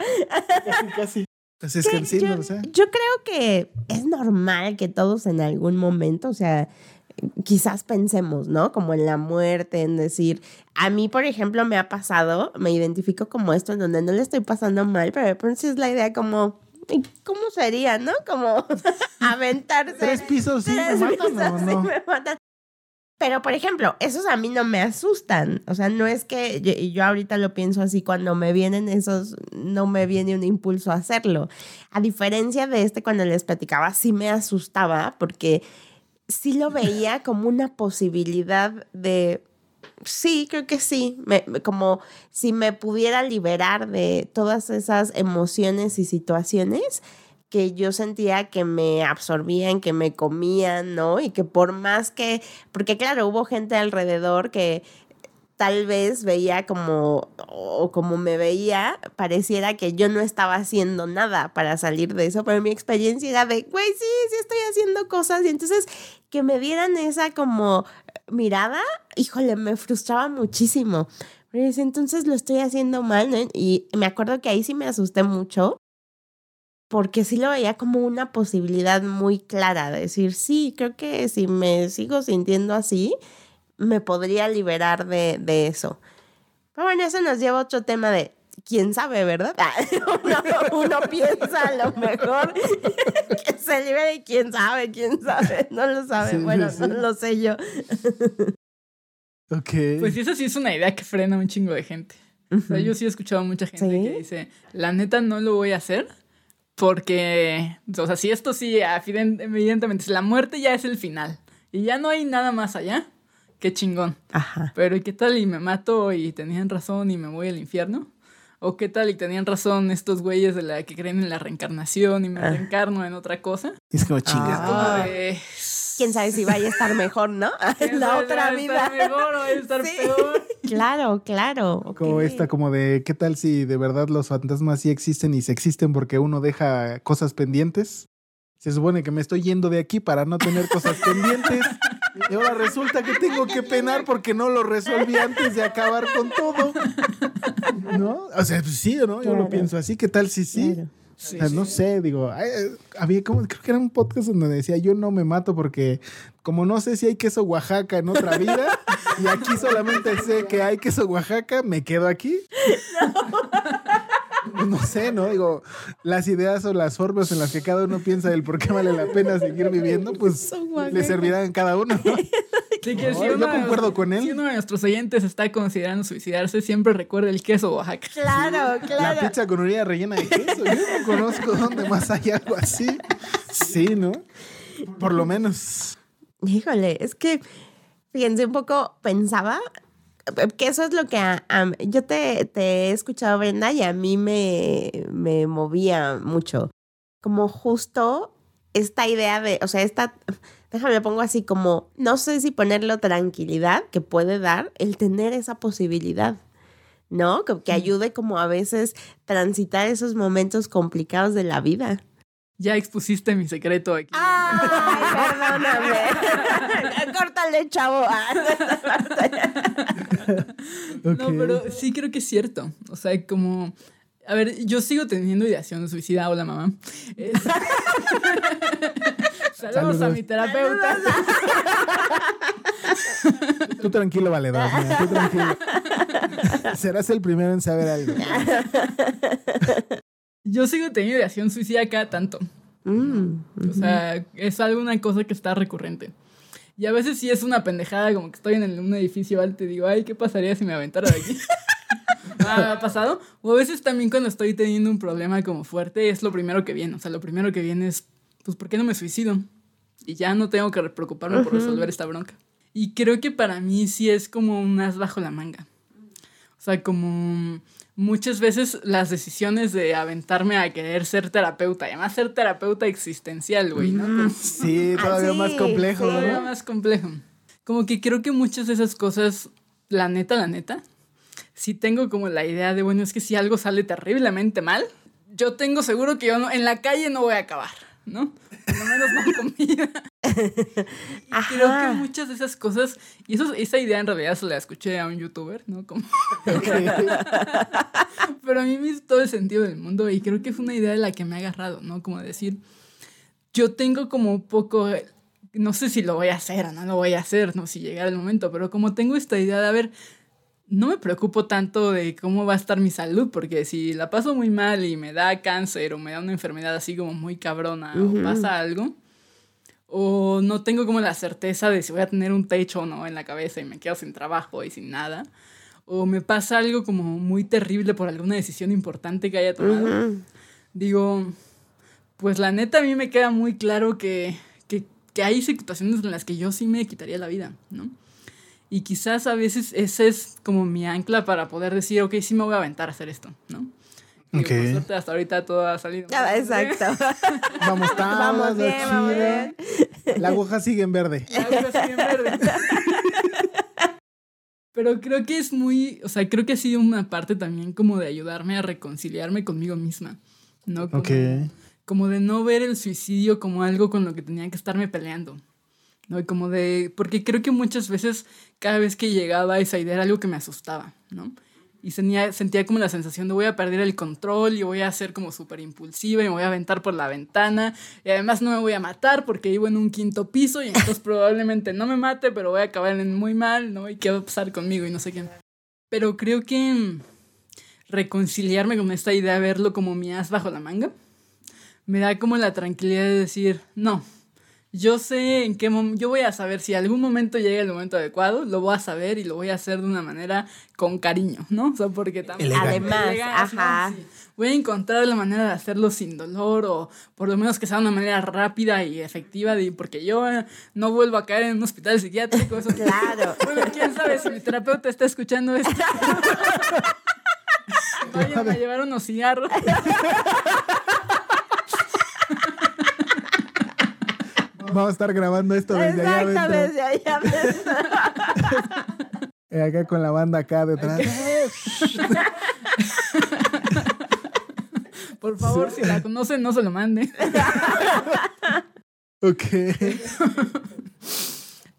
Casi, casi. Pues es que sí, yo, no lo sé. yo creo que es normal que todos en algún momento, o sea, quizás pensemos, ¿no? Como en la muerte, en decir, a mí, por ejemplo, me ha pasado, me identifico como esto, en donde no le estoy pasando mal, pero de pronto sí es la idea como, ¿y ¿cómo sería, no? Como *laughs* aventarse. Tres pisos sí me Tres matan pisos sí me matan. Pero, por ejemplo, esos a mí no me asustan. O sea, no es que yo, yo ahorita lo pienso así, cuando me vienen esos, no me viene un impulso a hacerlo. A diferencia de este, cuando les platicaba, sí me asustaba porque sí lo veía como una posibilidad de, sí, creo que sí, como si me pudiera liberar de todas esas emociones y situaciones que yo sentía que me absorbían, que me comían, ¿no? Y que por más que, porque claro, hubo gente alrededor que tal vez veía como, o como me veía, pareciera que yo no estaba haciendo nada para salir de eso, pero mi experiencia era de, güey, sí, sí estoy haciendo cosas, y entonces que me dieran esa como mirada, híjole, me frustraba muchísimo. Entonces lo estoy haciendo mal. Y me acuerdo que ahí sí me asusté mucho, porque sí lo veía como una posibilidad muy clara de decir, sí, creo que si me sigo sintiendo así, me podría liberar de, de eso. Pero bueno, eso nos lleva a otro tema de quién sabe, ¿verdad? *laughs* Uno, uno piensa a lo mejor que *laughs* se libere y quién sabe, quién sabe, *laughs* no lo sabe. Sí, bueno, sí, no lo sé yo. Ok. Pues esa sí es una idea que frena a un chingo de gente. O sea, yo sí he escuchado a mucha gente ¿Sí? que dice, la neta no lo voy a hacer porque, o sea, si esto sí, evidentemente, si la muerte ya es el final y ya no hay nada más allá, qué chingón. Ajá. Pero ¿y qué tal y me mato y tenían razón y me voy al infierno? ¿O qué tal y tenían razón estos güeyes de la que creen en la reencarnación y me Ah. reencarno en otra cosa? Es como chingas. Como Ah. de, Quién sabe si vaya a estar *laughs* mejor, ¿no? ¿quién En *laughs* la otra va a vida. estar mejor o va a estar *laughs* Sí. peor? Claro, claro. Como esta, como de qué tal si de verdad los fantasmas sí existen y se existen porque uno deja cosas pendientes. Se supone que me estoy yendo de aquí para no tener cosas pendientes. Y ahora resulta que tengo que penar porque no lo resolví antes de acabar con todo. ¿No? O sea, pues sí, ¿no? Yo Claro. lo pienso así. ¿Qué tal si sí? Claro. O sea, no sé, digo, ay, eh, había como, creo que era un podcast donde decía, yo no me mato porque como no sé si hay queso Oaxaca en otra vida y aquí solamente sé que hay queso Oaxaca, me quedo aquí. Pues *laughs* No sé, ¿no? Digo, las ideas o las formas en las que cada uno piensa del por qué vale la pena seguir viviendo, pues le servirán a cada uno, ¿no? Sí, que No, si yo uno concuerdo con él. Si uno de nuestros oyentes está considerando suicidarse, siempre recuerda el queso Oaxaca. Claro, La claro. pizza con orilla rellena de queso. Yo no conozco dónde más hay algo así. Sí, ¿no? Por lo menos. Híjole, es que, fíjense, un poco pensaba, que eso es lo que a- a- yo te, te he escuchado, Brenda, y a mí me, me movía mucho. Como justo esta idea de, o sea, esta, déjame pongo así como, no sé si ponerlo tranquilidad que puede dar el tener esa posibilidad. ¿No? Que, que ayude como a veces transitar esos momentos complicados de la vida. Ya expusiste mi secreto aquí. Ay, perdóname. *laughs* Córtale, chavo. No, *laughs* Ok. pero sí creo que es cierto. O sea, como. A ver, yo sigo teniendo ideación suicida. Hola, mamá. Es- *laughs* Saludos, a mi terapeuta. *laughs* Tú tranquilo, valedor. mira, tú tranquilo. Serás el primero en saber algo. Yo sigo teniendo ideación suicida cada tanto. Mm, O sea, es alguna cosa que está recurrente. Y a veces sí es una pendejada, como que estoy en un edificio alto y digo, ay, ¿qué pasaría si me aventara de aquí? *laughs* ah, ¿me ha pasado? O a veces también cuando estoy teniendo un problema como fuerte, es lo primero que viene. O sea, lo primero que viene es, pues, ¿por qué no me suicido? Y ya no tengo que preocuparme por resolver esta bronca. Y creo que para mí sí es como un as bajo la manga. O sea, como muchas veces las decisiones de aventarme a querer ser terapeuta, y además ser terapeuta existencial, güey, ¿no? Como- Sí, todavía Ah, más complejo, sí. todavía más complejo. Como que creo que muchas de esas cosas, la neta, la neta, sí tengo como la idea de, bueno, es que si algo sale terriblemente mal, yo tengo seguro que yo no, en la calle no voy a acabar, ¿no? Por lo menos no *laughs* con vida. Y creo que muchas de esas cosas, y eso, esa idea en realidad se la escuché a un youtuber, ¿no? Como, *laughs* pero a mí me hizo todo el sentido del mundo y creo que fue una idea de la que me ha agarrado, ¿no? Como decir, yo tengo como un poco, no sé si lo voy a hacer o no lo voy a hacer, no si llega el momento, pero como tengo esta idea de, a ver, no me preocupo tanto de cómo va a estar mi salud, porque si la paso muy mal y me da cáncer o me da una enfermedad así como muy cabrona o pasa algo, o no tengo como la certeza de si voy a tener un techo o no en la cabeza y me quedo sin trabajo y sin nada, o me pasa algo como muy terrible por alguna decisión importante que haya tomado, digo, pues la neta a mí me queda muy claro que, que, que hay situaciones en las que yo sí me quitaría la vida, ¿no? Y quizás a veces ese es como mi ancla para poder decir, ok, sí me voy a aventar a hacer esto, ¿no? Digo, Ok. por suerte hasta ahorita todo ha salido. Ya, Exacto. *laughs* Vamos, tablas, Vamos lo bien, vamos chido. bien. La aguja sigue en verde. Algo así en verde. *laughs* Pero creo que es muy, o sea, creo que ha sido una parte también como de ayudarme a reconciliarme conmigo misma, ¿no? Como, Ok. como de no ver el suicidio como algo con lo que tenía que estarme peleando, ¿no? Y como de, porque creo que muchas veces, cada vez que llegaba esa idea era algo que me asustaba, ¿no? Y sentía, sentía como la sensación de voy a perder el control y voy a ser como súper impulsiva y me voy a aventar por la ventana. Y además no me voy a matar porque vivo en un quinto piso y entonces *laughs* probablemente no me mate, pero voy a acabar muy mal, ¿no? Y qué va a pasar conmigo y no sé qué. Pero creo que reconciliarme con esta idea de verlo como mi as bajo la manga me da como la tranquilidad de decir, no, yo sé en qué momento, yo voy a saber si algún momento llega el momento adecuado, lo voy a saber y lo voy a hacer de una manera con cariño, ¿no? O sea, porque también... Elegante. Además, ajá. sí. Voy a encontrar la manera de hacerlo sin dolor o por lo menos que sea una manera rápida y efectiva de, porque yo eh, no vuelvo a caer en un hospital psiquiátrico. Eso Claro. Bueno, quién sabe si mi terapeuta está escuchando esto. *laughs* Vayan a llevar unos cigarros. *laughs* Vamos a estar grabando esto desde allá Exacto, adentro. desde allá adentro. *laughs* Acá con la banda acá detrás. *laughs* Por favor, si la conocen, no se lo mande. *laughs* Ok.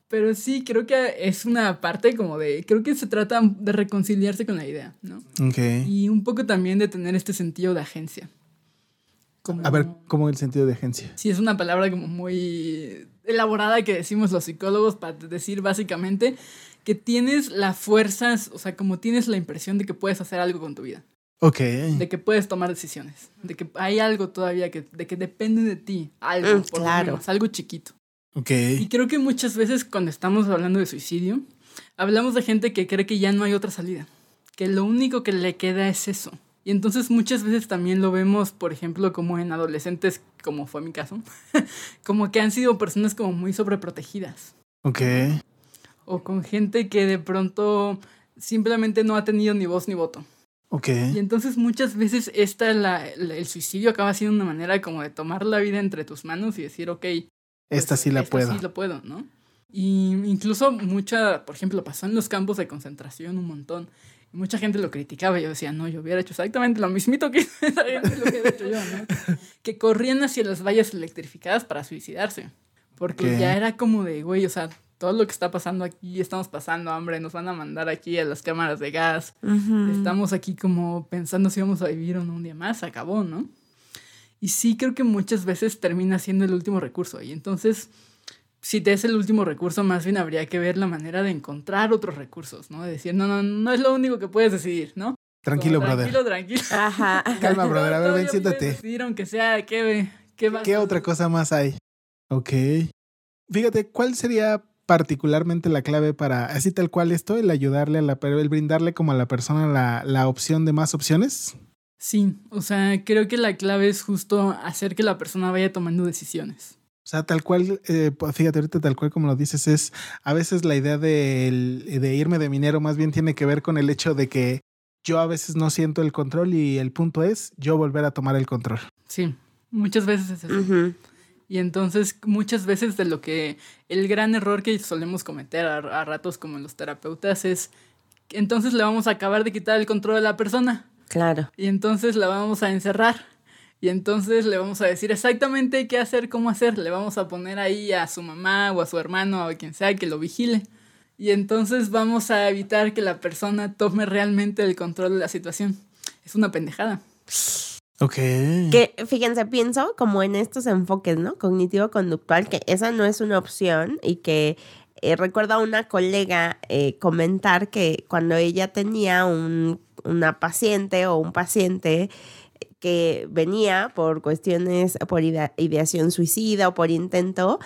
Pero sí, creo que es una parte como de. Creo que se trata de reconciliarse con la idea, ¿no? Ok. Y un poco también de tener este sentido de agencia. Como, A ver, ¿cómo el sentido de agencia? Sí, es una palabra como muy elaborada que decimos los psicólogos para decir básicamente que tienes la fuerza, o sea, como tienes la impresión de que puedes hacer algo con tu vida, Ok. de que puedes tomar decisiones, de que hay algo todavía que, de que depende de ti, algo, Mm, por claro. menos, algo chiquito. Ok. Y creo que muchas veces cuando estamos hablando de suicidio, hablamos de gente que cree que ya no hay otra salida, que lo único que le queda es eso. Y entonces muchas veces también lo vemos, por ejemplo, como en adolescentes, como fue mi caso, *laughs* como que han sido personas como muy sobreprotegidas. Ok. O con gente que de pronto simplemente no ha tenido ni voz ni voto. Ok. Y entonces muchas veces esta, la, la- el suicidio acaba siendo una manera como de tomar la vida entre tus manos y decir, ok, pues, Esta sí la esta puedo. Sí lo puedo, ¿no? Y incluso mucha, por ejemplo, pasó en los campos de concentración un montón. Y mucha gente lo criticaba y yo decía, no, yo hubiera hecho exactamente lo mismito que *laughs* esa gente lo hubiera hecho yo, ¿no? Que corrían hacia las vallas electrificadas para suicidarse. Porque ya era como de, güey, o sea, todo lo que está pasando aquí, estamos pasando hambre, nos van a mandar aquí a las cámaras de gas. Estamos aquí como pensando si vamos a vivir o no un día más, se acabó, ¿no? Y sí creo que muchas veces termina siendo el último recurso. Y entonces, si te es el último recurso, más bien habría que ver la manera de encontrar otros recursos, ¿no? De decir, no, no, no es lo único que puedes decidir, ¿no? Tranquilo, Como, brother. Tranquilo, tranquilo. *laughs* Ajá. *laughs* Calma, brother. A ver, ven, siéntate. decidir, aunque sea, ¿qué, qué, ¿Qué a- otra cosa más hay? Ok. Fíjate, ¿cuál sería particularmente la clave para, así tal cual esto, el ayudarle a la, el brindarle como a la persona la, la opción de más opciones? Sí, o sea, creo que la clave es justo hacer que la persona vaya tomando decisiones. O sea, tal cual, eh, pues, fíjate ahorita tal cual como lo dices, es a veces la idea de, de irme de minero más bien tiene que ver con el hecho de que yo a veces no siento el control y el punto es yo volver a tomar el control. Sí, muchas veces es eso. Y entonces muchas veces de lo que el gran error que solemos cometer a, a ratos como los terapeutas es que entonces le vamos a acabar de quitar el control a la persona Claro. y entonces la vamos a encerrar y entonces le vamos a decir exactamente qué hacer, cómo hacer, le vamos a poner ahí a su mamá o a su hermano o a quien sea que lo vigile. Y entonces vamos a evitar que la persona tome realmente el control de la situación. Es una pendejada. Ok. Que fíjense, pienso como en estos enfoques, ¿no? Cognitivo-conductual, que esa no es una opción y que eh, recuerdo a una colega eh, comentar que cuando ella tenía un- una paciente o un paciente que venía por cuestiones, por idea- ideación suicida o por intento,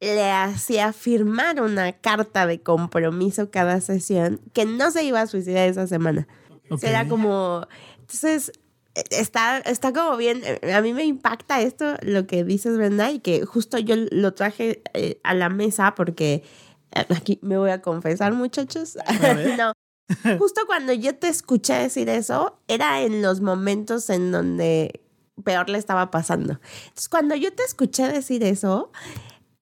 le hacía firmar una carta de compromiso cada sesión que no se iba a suicidar esa semana. O sea, Era como, entonces, eh, está, está como bien, eh, a mí me impacta esto, lo que dices, Brenda, y que justo yo lo traje eh, a la mesa porque eh, aquí me voy a confesar, muchachos. ver. *laughs* no. *laughs* Justo cuando yo te escuché decir eso, era en los momentos en donde peor le estaba pasando. Entonces, cuando yo te escuché decir eso,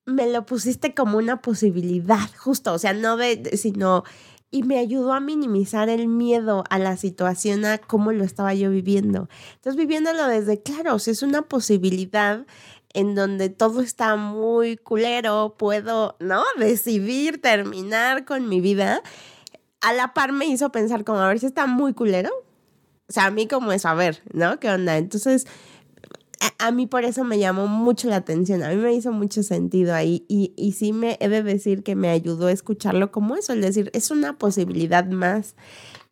me lo pusiste como una posibilidad, justo, o sea, no de, sino, y me ayudó a minimizar el miedo a la situación, a cómo lo estaba yo viviendo. Entonces, viviéndolo desde, claro, si es una posibilidad en donde todo está muy culero, puedo, ¿no? Decidir terminar con mi vida. A la par me hizo pensar como, a ver si está muy culero. O sea, a mí como eso, a ver, ¿no? ¿Qué onda? Entonces, a, a mí por eso me llamó mucho la atención, a mí me hizo mucho sentido ahí y, y sí me he de decir que me ayudó a escucharlo como eso, el decir, es una posibilidad más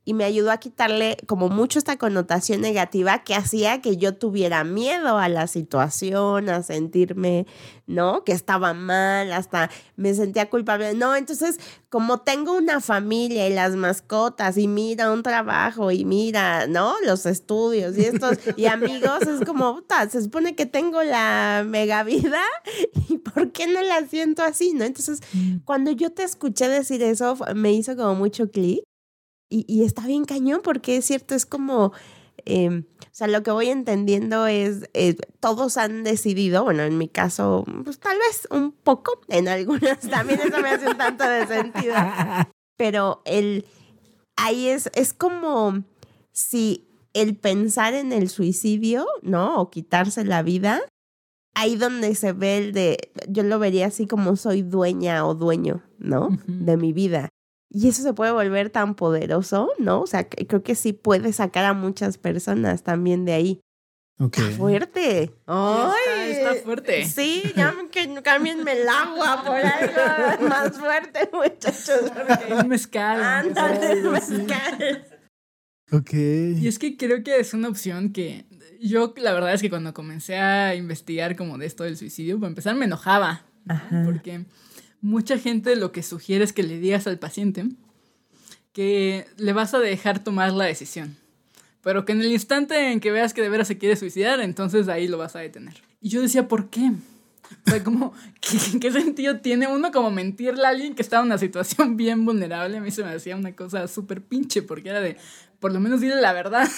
y me ayudó a quitarle como mucho esta connotación negativa que hacía que yo tuviera miedo a la situación, a sentirme, ¿no? Que estaba mal, hasta me sentía culpable. No, entonces, como tengo una familia y las mascotas y mira un trabajo y mira, ¿no? Los estudios y estos *laughs* y amigos, es como, puta, se supone que tengo la mega vida *laughs* y ¿por qué no la siento así, no? Entonces, cuando yo te escuché decir eso, me hizo como mucho clic. Y, y está bien cañón porque es cierto, es como, eh, o sea, lo que voy entendiendo es, eh, todos han decidido, bueno, en mi caso, pues tal vez un poco, en algunas también eso me hace un tanto de sentido, *laughs* pero el, ahí es, es como si el pensar en el suicidio, ¿no? O quitarse la vida, ahí donde se ve el de, yo lo vería así como soy dueña o dueño, ¿no? De mi vida. Y eso se puede volver tan poderoso, ¿no? O sea, que- creo que sí puede sacar a muchas personas también de ahí. Ok. Está fuerte. Está- ¡Ay! está fuerte. Sí, ya *laughs* que cámbienme el agua por algo *laughs* más fuerte, muchachos. porque- Un mezcal. Ándale, mezcal. Ok. Y es que creo que es una opción que yo la verdad es que cuando comencé a investigar como de esto del suicidio, para empezar me enojaba, ¿no? porque mucha gente lo que sugiere es que le digas al paciente que le vas a dejar tomar la decisión, pero que en el instante en que veas que de veras se quiere suicidar, entonces ahí lo vas a detener. Y yo decía, ¿por qué? O sea, como, *laughs* ¿qué, qué sentido tiene uno como mentirle a alguien que está en una situación bien vulnerable? A mí se me hacía una cosa súper pinche, porque era de, por lo menos dile la verdad. *laughs*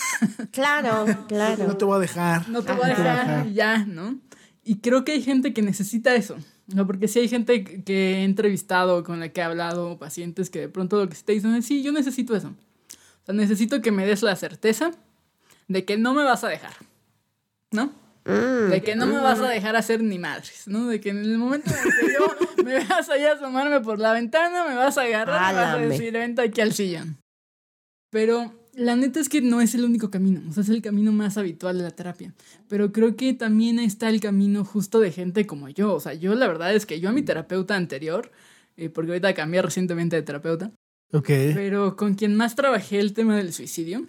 Claro, claro. No te voy a dejar. No te voy a dejar ya, ¿no? Y creo que hay gente que necesita eso. ¿No? Porque sí hay gente que he entrevistado, con la que he hablado, pacientes que de pronto lo que te dicen es, sí, yo necesito eso. O sea, necesito que me des la certeza de que no me vas a dejar, ¿no? Mm. De que no me vas a dejar hacer ni madres, ¿no? De que en el momento en el que yo *laughs* me vas a ir a asomarme por la ventana, me vas a agarrar y me vas a Álame. decir, vente aquí al sillón. Pero la neta es que no es el único camino, o sea, es el camino más habitual de la terapia. Pero creo que también está el camino justo de gente como yo. O sea, yo la verdad es que yo a mi terapeuta anterior, eh, porque ahorita cambié recientemente de terapeuta, Ok. pero con quien más trabajé el tema del suicidio,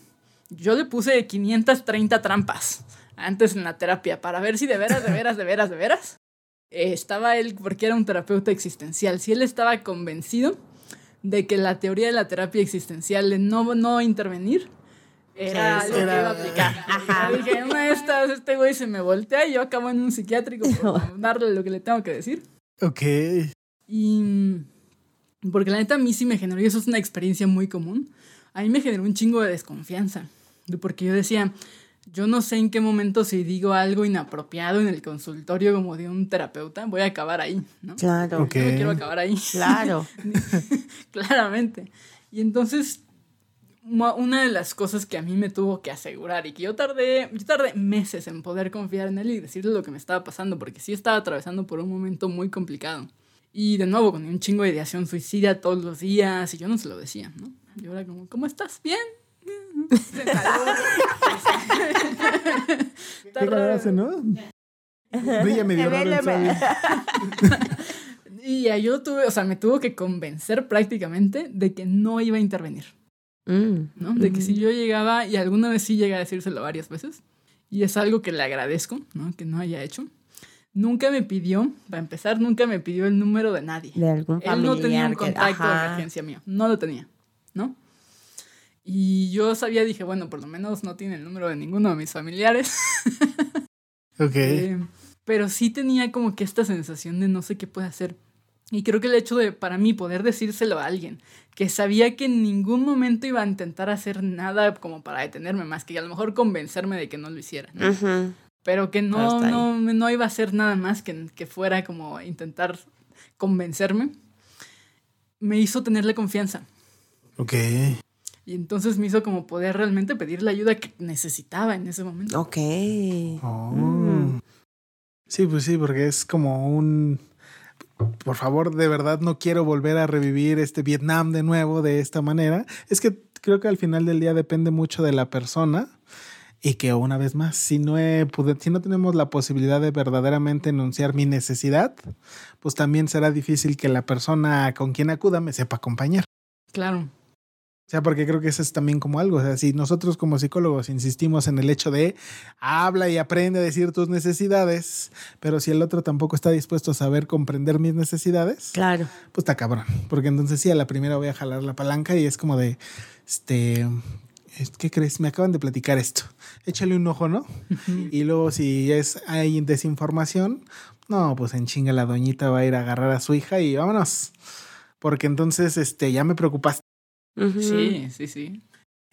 yo le puse 530 trampas antes en la terapia para ver si de veras, de veras, de veras, de veras eh, estaba él, porque era un terapeuta existencial, si él estaba convencido de que la teoría de la terapia existencial de no, no intervenir era lo que iba a aplicar. *laughs* Yo dije, una de estas, este güey se me voltea y yo acabo en un psiquiátrico por *laughs* darle lo que le tengo que decir. Ok. Y porque la neta a mí sí me generó, y eso es una experiencia muy común, a mí me generó un chingo de desconfianza. de- Porque yo decía, yo no sé en qué momento si digo algo inapropiado en el consultorio como de un terapeuta, voy a acabar ahí, ¿no? Claro, Ok. Yo no quiero acabar ahí. claro. *laughs* Claramente. Y entonces, una de las cosas que a mí me tuvo que asegurar y que yo tardé, yo tardé meses en poder confiar en él y decirle lo que me estaba pasando, porque sí estaba atravesando por un momento muy complicado. Y de nuevo, con un chingo de ideación suicida todos los días, y yo no se lo decía, ¿no? Yo era como, ¿cómo estás? ¿Bien? *laughs* *laughs* ¿Qué raro. hace, no? Brilla medio raro el sol. *laughs* Y ya yo tuve, o sea, me tuvo que convencer prácticamente de que no iba a intervenir. Mm. ¿no? De que si yo llegaba, y alguna vez sí llegué a decírselo varias veces, y es algo que le agradezco, ¿no? Que no haya hecho. Nunca me pidió, para empezar, nunca me pidió el número de nadie. De algún Él familiar. no tenía un que- contacto de ajá. emergencia mío, no lo tenía. Y yo sabía, dije, bueno, por lo menos no tiene el número de ninguno de mis familiares. *laughs* Ok. Eh, pero sí tenía como que esta sensación de no sé qué puede hacer. Y creo que el hecho de, para mí, poder decírselo a alguien que sabía que en ningún momento iba a intentar hacer nada como para detenerme, más que a lo mejor convencerme de que no lo hiciera. Pero que no, no, no iba a hacer nada más que, que fuera como intentar convencerme, me hizo tenerle confianza. Ok. Y entonces me hizo como poder realmente pedir la ayuda que necesitaba en ese momento. Ok. Oh. Sí, pues sí, porque es como un... Por favor, de verdad no quiero volver a revivir este Vietnam de nuevo de esta manera. Es que creo que al final del día depende mucho de la persona y que una vez más, si no, he, si no tenemos la posibilidad de verdaderamente enunciar mi necesidad, pues también será difícil que la persona con quien acuda me sepa acompañar. Claro. O sea, porque creo que eso es también como algo. O sea, si nosotros como psicólogos insistimos en el hecho de habla y aprende a decir tus necesidades, pero si el otro tampoco está dispuesto a saber comprender mis necesidades, Claro. pues está cabrón. Porque entonces sí, a la primera voy a jalar la palanca y es como de, este, ¿qué crees? Me acaban de platicar esto. Échale un ojo, ¿no? Y luego si es hay desinformación, no, pues en chinga la doñita va a ir a agarrar a su hija y vámonos. Porque entonces, este, ya me preocupaste. Sí, sí, sí.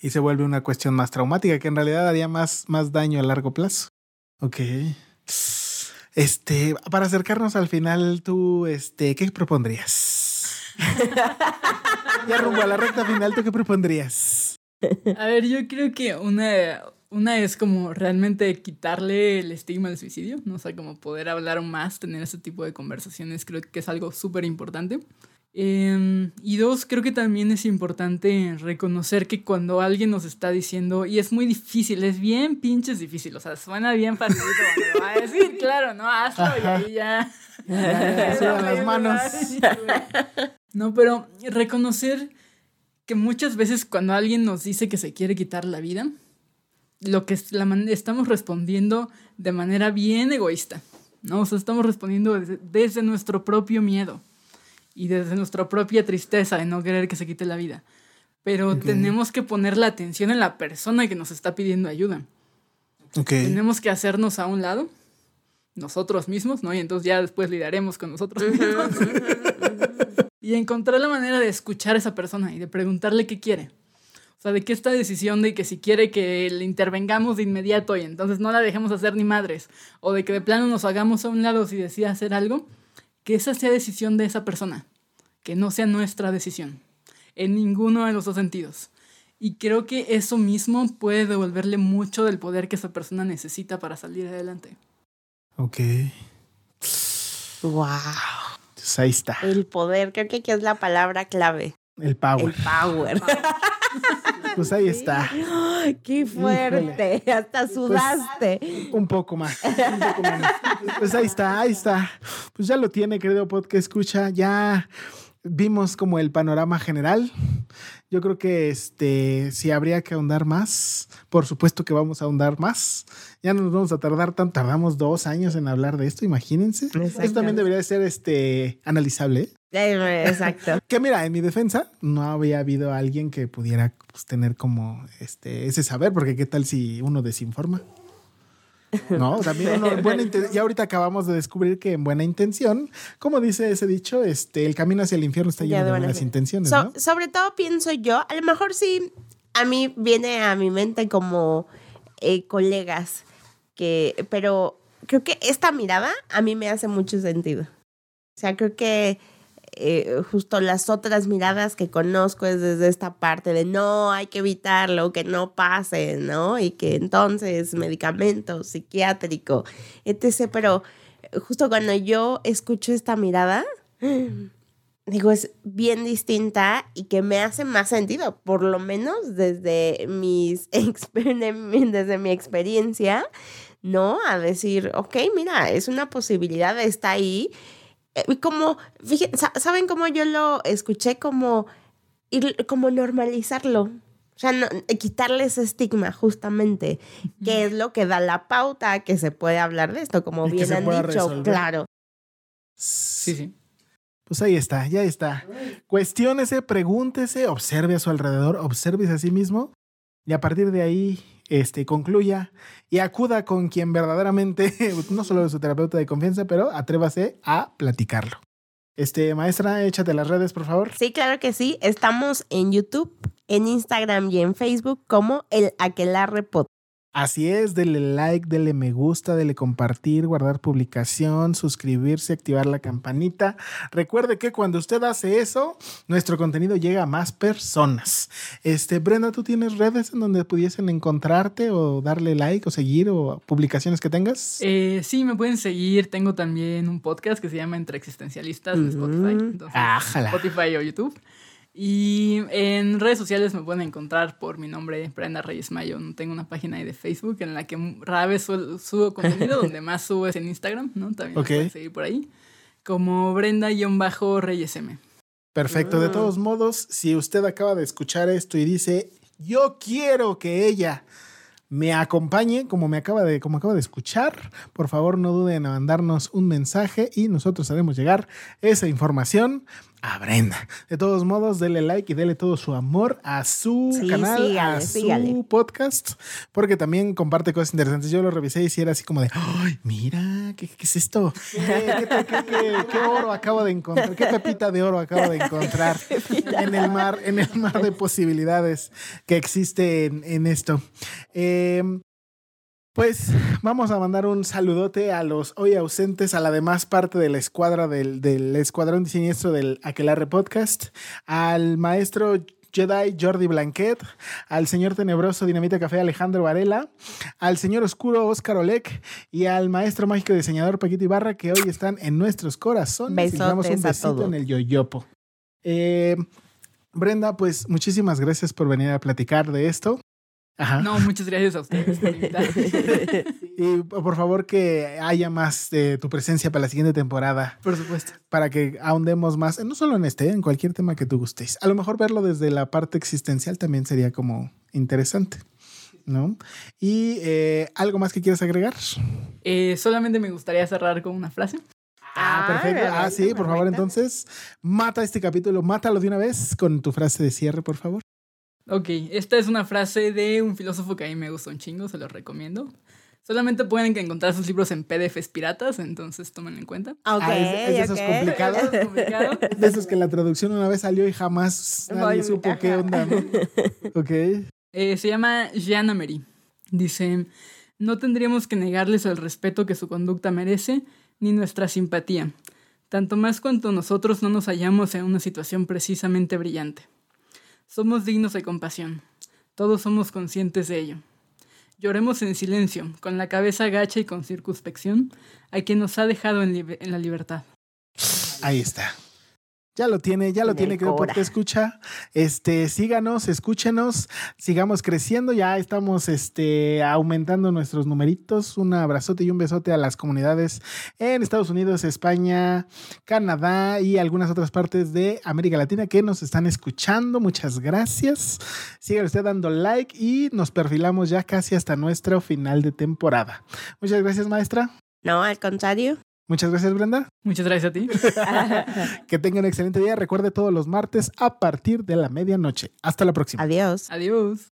y se vuelve una cuestión más traumática que en realidad haría más, más daño a largo plazo. Ok. Este, para acercarnos al final, tú, este, ¿qué propondrías? *laughs* ya rumbo a la recta final, ¿tú qué propondrías? A ver, yo creo que una, una es como realmente quitarle el estigma del suicidio, ¿no? O sea, como poder hablar más, tener ese tipo de conversaciones, creo que es algo súper importante. Eh, y dos, creo que también es importante reconocer que cuando alguien nos está diciendo, y es muy difícil, es bien pinches difícil, o sea, suena bien facilito cuando lo va a decir, claro, ¿no? Hazlo y ahí ya. *laughs* Ya, sudan las manos. *laughs* No, pero reconocer que muchas veces cuando alguien nos dice que se quiere quitar la vida, lo que es la man- estamos respondiendo de manera bien egoísta, ¿no? O sea, estamos respondiendo desde, desde nuestro propio miedo y desde nuestra propia tristeza de no querer que se quite la vida. Pero tenemos que poner la atención en la persona que nos está pidiendo ayuda. Ok. Tenemos que hacernos a un lado nosotros mismos, ¿no? Y entonces ya después lidaremos con nosotros mismos. *laughs* y encontrar la manera de escuchar a esa persona y de preguntarle qué quiere. O sea, de que esta decisión de que si quiere que le intervengamos de inmediato y entonces no la dejemos hacer ni madres, o de que de plano nos hagamos a un lado si decide hacer algo, que esa sea decisión de esa persona, que no sea nuestra decisión, en ninguno de los dos sentidos. Y creo que eso mismo puede devolverle mucho del poder que esa persona necesita para salir adelante. Ok. Wow. Pues ahí está. El poder, creo que aquí es la palabra clave. El power. El power. *laughs* *laughs* Pues ahí está. ¡Qué fuerte! Hasta sudaste. Un poco más. un poco menos. Pues ahí está, ahí está. Pues ya lo tiene, querido podcast escucha. Ya vimos como el panorama general. Yo creo que este, si habría que ahondar más, por supuesto que vamos a ahondar más. Ya no nos vamos a tardar tan, tardamos dos años en hablar de esto, imagínense. Esto también debería de ser este, analizable. ¿eh? Exacto. *laughs* Que mira, en mi defensa, no había habido alguien que pudiera pues, tener como este, ese saber, porque qué tal si uno desinforma. No, también uno, *laughs* buena ya ahorita acabamos de descubrir que en buena intención, como dice ese dicho, este, el camino hacia el infierno está lleno de de buena buenas intenciones, So- ¿no? Sobre todo pienso yo, a lo mejor sí, a mí viene a mi mente como eh, colegas, que, pero creo que esta mirada a mí me hace mucho sentido. O sea, creo que eh, justo las otras miradas que conozco es desde esta parte de no, hay que evitarlo, que no pase, ¿no? Y que entonces medicamento psiquiátrico, etc. Pero eh, justo cuando yo escucho esta mirada, *gasps* digo, es bien distinta y que me hace más sentido, por lo menos desde, mis *laughs* desde mi experiencia, ¿no? A decir, ok, mira, es una posibilidad, está ahí. Eh, Y como, fíjense, sa- ¿saben cómo yo lo escuché? Como, ir- como normalizarlo. O sea, no- quitarle ese estigma justamente, que es lo que da la pauta a que se puede hablar de esto, como Y bien han dicho, resolver. claro. Sí, sí. Pues ahí está, ya está. Cuestiónese, pregúntese, observe a su alrededor, observe a sí mismo y a partir de ahí este, concluya y acuda con quien verdaderamente, *laughs* no solo es su terapeuta de confianza, pero atrévase a platicarlo. Este, maestra, échate las redes, por favor. Sí, claro que sí. Estamos en YouTube, en Instagram y en Facebook como el Aquelarre. Así es, dele like, dele me gusta, dele compartir, guardar publicación, suscribirse, activar la campanita. Recuerde que cuando usted hace eso, nuestro contenido llega a más personas. Este, Brenda, ¿tú tienes redes en donde pudiesen encontrarte o darle like o seguir o publicaciones que tengas? Eh, sí, me pueden seguir. Tengo también un podcast que se llama Entre Existencialistas en Spotify. Entonces, Ájala. Spotify o YouTube. Y en redes sociales me pueden encontrar por mi nombre, Brenda Reyes Mayo. Tengo una página ahí de Facebook en la que rara vez subo *laughs* contenido, donde más subo es en Instagram, ¿no? También me Ok. pueden seguir por ahí. Como Brenda-Reyes M. Perfecto. De todos modos, si usted acaba de escuchar esto y dice, yo quiero que ella me acompañe, como me acaba de, como acaba de escuchar, por favor no duden en mandarnos un mensaje y nosotros haremos llegar esa información a Brenda. De todos modos, dele like y dele todo su amor a su Sí, canal, sígale, a su sígale. podcast, porque también comparte cosas interesantes. Yo lo revisé y sí era así como de, ¡ay, mira! ¿Qué, qué es esto? *laughs* ¿Qué, qué- qué- qué- qué oro acabo de encontrar? ¿Qué pepita de oro acabo de encontrar *laughs* en el mar, en el mar de posibilidades que existe en, en esto? Eh, pues vamos a mandar un saludote a los hoy ausentes, a la demás parte de la escuadra del, del escuadrón siniestro del Aquelarre Podcast, al maestro Jedi Jordi Blanquet, al señor tenebroso Dinamita Café Alejandro Varela, al señor oscuro Oscar Olek y al maestro mágico diseñador Paquito Ibarra que hoy están en nuestros corazones. y les damos un besito en el yoyopo. Eh, Brenda, pues muchísimas gracias por venir a platicar de esto. Ajá. No, muchas gracias a ustedes por invitarme. *laughs* Y por favor que haya más de tu presencia para la siguiente temporada, Por supuesto. para que ahondemos más, no solo en este, en cualquier tema que tú gustes. A lo mejor verlo desde la parte existencial también sería como interesante, ¿no? Y eh, algo más que quieras agregar. Eh, solamente me gustaría cerrar con una frase. Ah, perfecto. Ah, sí, por favor, entonces, mata este capítulo, mátalo de una vez con tu frase de cierre, por favor. Ok, esta es una frase de un filósofo que a mí me gusta un chingo, se lo recomiendo. Solamente pueden encontrar sus libros en PDFs piratas, entonces tomen en cuenta. Ok, Ah, es- es de esos ok. complicados. Es complicado. De esos que la traducción una vez salió y jamás nadie Voy, supo ajá. qué onda, ¿no? Ok. Eh, se llama Jean Amery. Dice, no tendríamos que negarles el respeto que su conducta merece, ni nuestra simpatía, tanto más cuanto nosotros no nos hallamos en una situación precisamente brillante. Somos dignos de compasión. Todos somos conscientes de ello. Lloremos en silencio, con la cabeza agacha y con circunspección, a quien nos ha dejado en, en la libertad. Ahí está. Ya lo tiene, ya lo tiene, creo, porque escucha. Este, síganos, escúchenos, sigamos creciendo. Ya estamos este, aumentando nuestros numeritos. Un abrazote y un besote a las comunidades en Estados Unidos, España, Canadá y algunas otras partes de América Latina que nos están escuchando. Muchas gracias. Siga usted dando like y nos perfilamos ya casi hasta nuestro final de temporada. Muchas gracias, maestra. No, al contrario. Muchas gracias, Brenda. Muchas gracias a ti. *laughs* Que tenga un excelente día. Recuerde todos los martes a partir de la medianoche. Hasta la próxima. Adiós. Adiós.